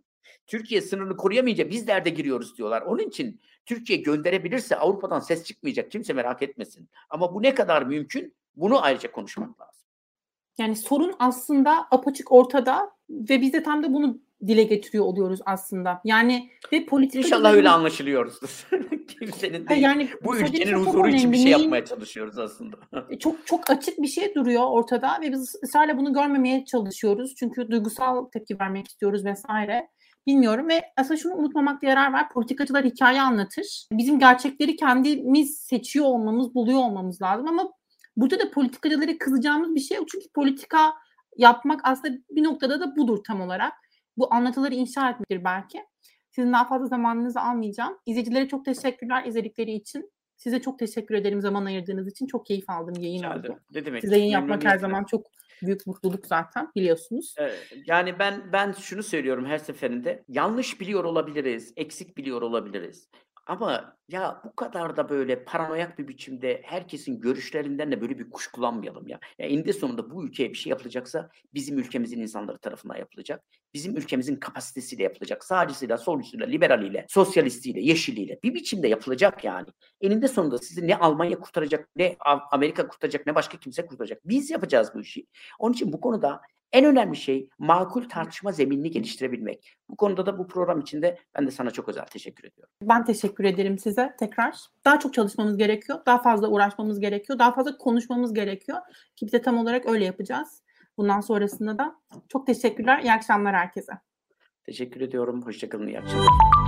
Türkiye sınırını koruyamayınca biz derde giriyoruz diyorlar. Onun için Türkiye gönderebilirse Avrupa'dan ses çıkmayacak. Kimse merak etmesin. Ama bu ne kadar mümkün? Bunu ayrıca konuşmak lazım. Yani sorun aslında apaçık ortada ve biz de tam da bunu dile getiriyor oluyoruz aslında. Yani ve politika İnşallah öyle anlaşılıyoruzdur. *laughs* Kimsenin değil. Yani bu ülkenin huzuru için bir şey yapmaya çalışıyoruz aslında. E, çok çok açık bir şey duruyor ortada ve biz ısrarla bunu görmemeye çalışıyoruz. Çünkü duygusal tepki vermek istiyoruz vesaire. Bilmiyorum ve aslında şunu unutmamakta yarar var. Politikacılar hikaye anlatır. Bizim gerçekleri kendimiz seçiyor olmamız, buluyor olmamız lazım ama burada da politikacılara kızacağımız bir şey yok. Çünkü politika yapmak aslında bir noktada da budur tam olarak. Bu anlatıları inşa etmektir belki. Sizin daha fazla zamanınızı almayacağım. İzleyicilere çok teşekkürler izledikleri için. Size çok teşekkür ederim zaman ayırdığınız için. Çok keyif aldım yayın oldu. Ne demek? Size yayın yapmak her zaman çok büyük mutluluk zaten biliyorsunuz. Yani ben ben şunu söylüyorum her seferinde. Yanlış biliyor olabiliriz, eksik biliyor olabiliriz. Ama ya bu kadar da böyle paranoyak bir biçimde herkesin görüşlerinden de böyle bir kuşkulanmayalım ya. ya eninde sonunda bu ülkeye bir şey yapılacaksa bizim ülkemizin insanları tarafından yapılacak. Bizim ülkemizin kapasitesiyle yapılacak. Sağcısıyla, solcusuyla, liberaliyle, sosyalistiyle, yeşiliyle bir biçimde yapılacak yani. Eninde sonunda sizi ne Almanya kurtaracak, ne Amerika kurtaracak, ne başka kimse kurtaracak. Biz yapacağız bu işi. Onun için bu konuda en önemli şey makul tartışma zeminini geliştirebilmek. Bu konuda da bu program içinde ben de sana çok özel teşekkür ediyorum. Ben teşekkür ederim size tekrar. Daha çok çalışmamız gerekiyor. Daha fazla uğraşmamız gerekiyor. Daha fazla konuşmamız gerekiyor. Ki biz de tam olarak öyle yapacağız. Bundan sonrasında da çok teşekkürler. İyi akşamlar herkese. Teşekkür ediyorum. Hoşçakalın. İyi akşamlar.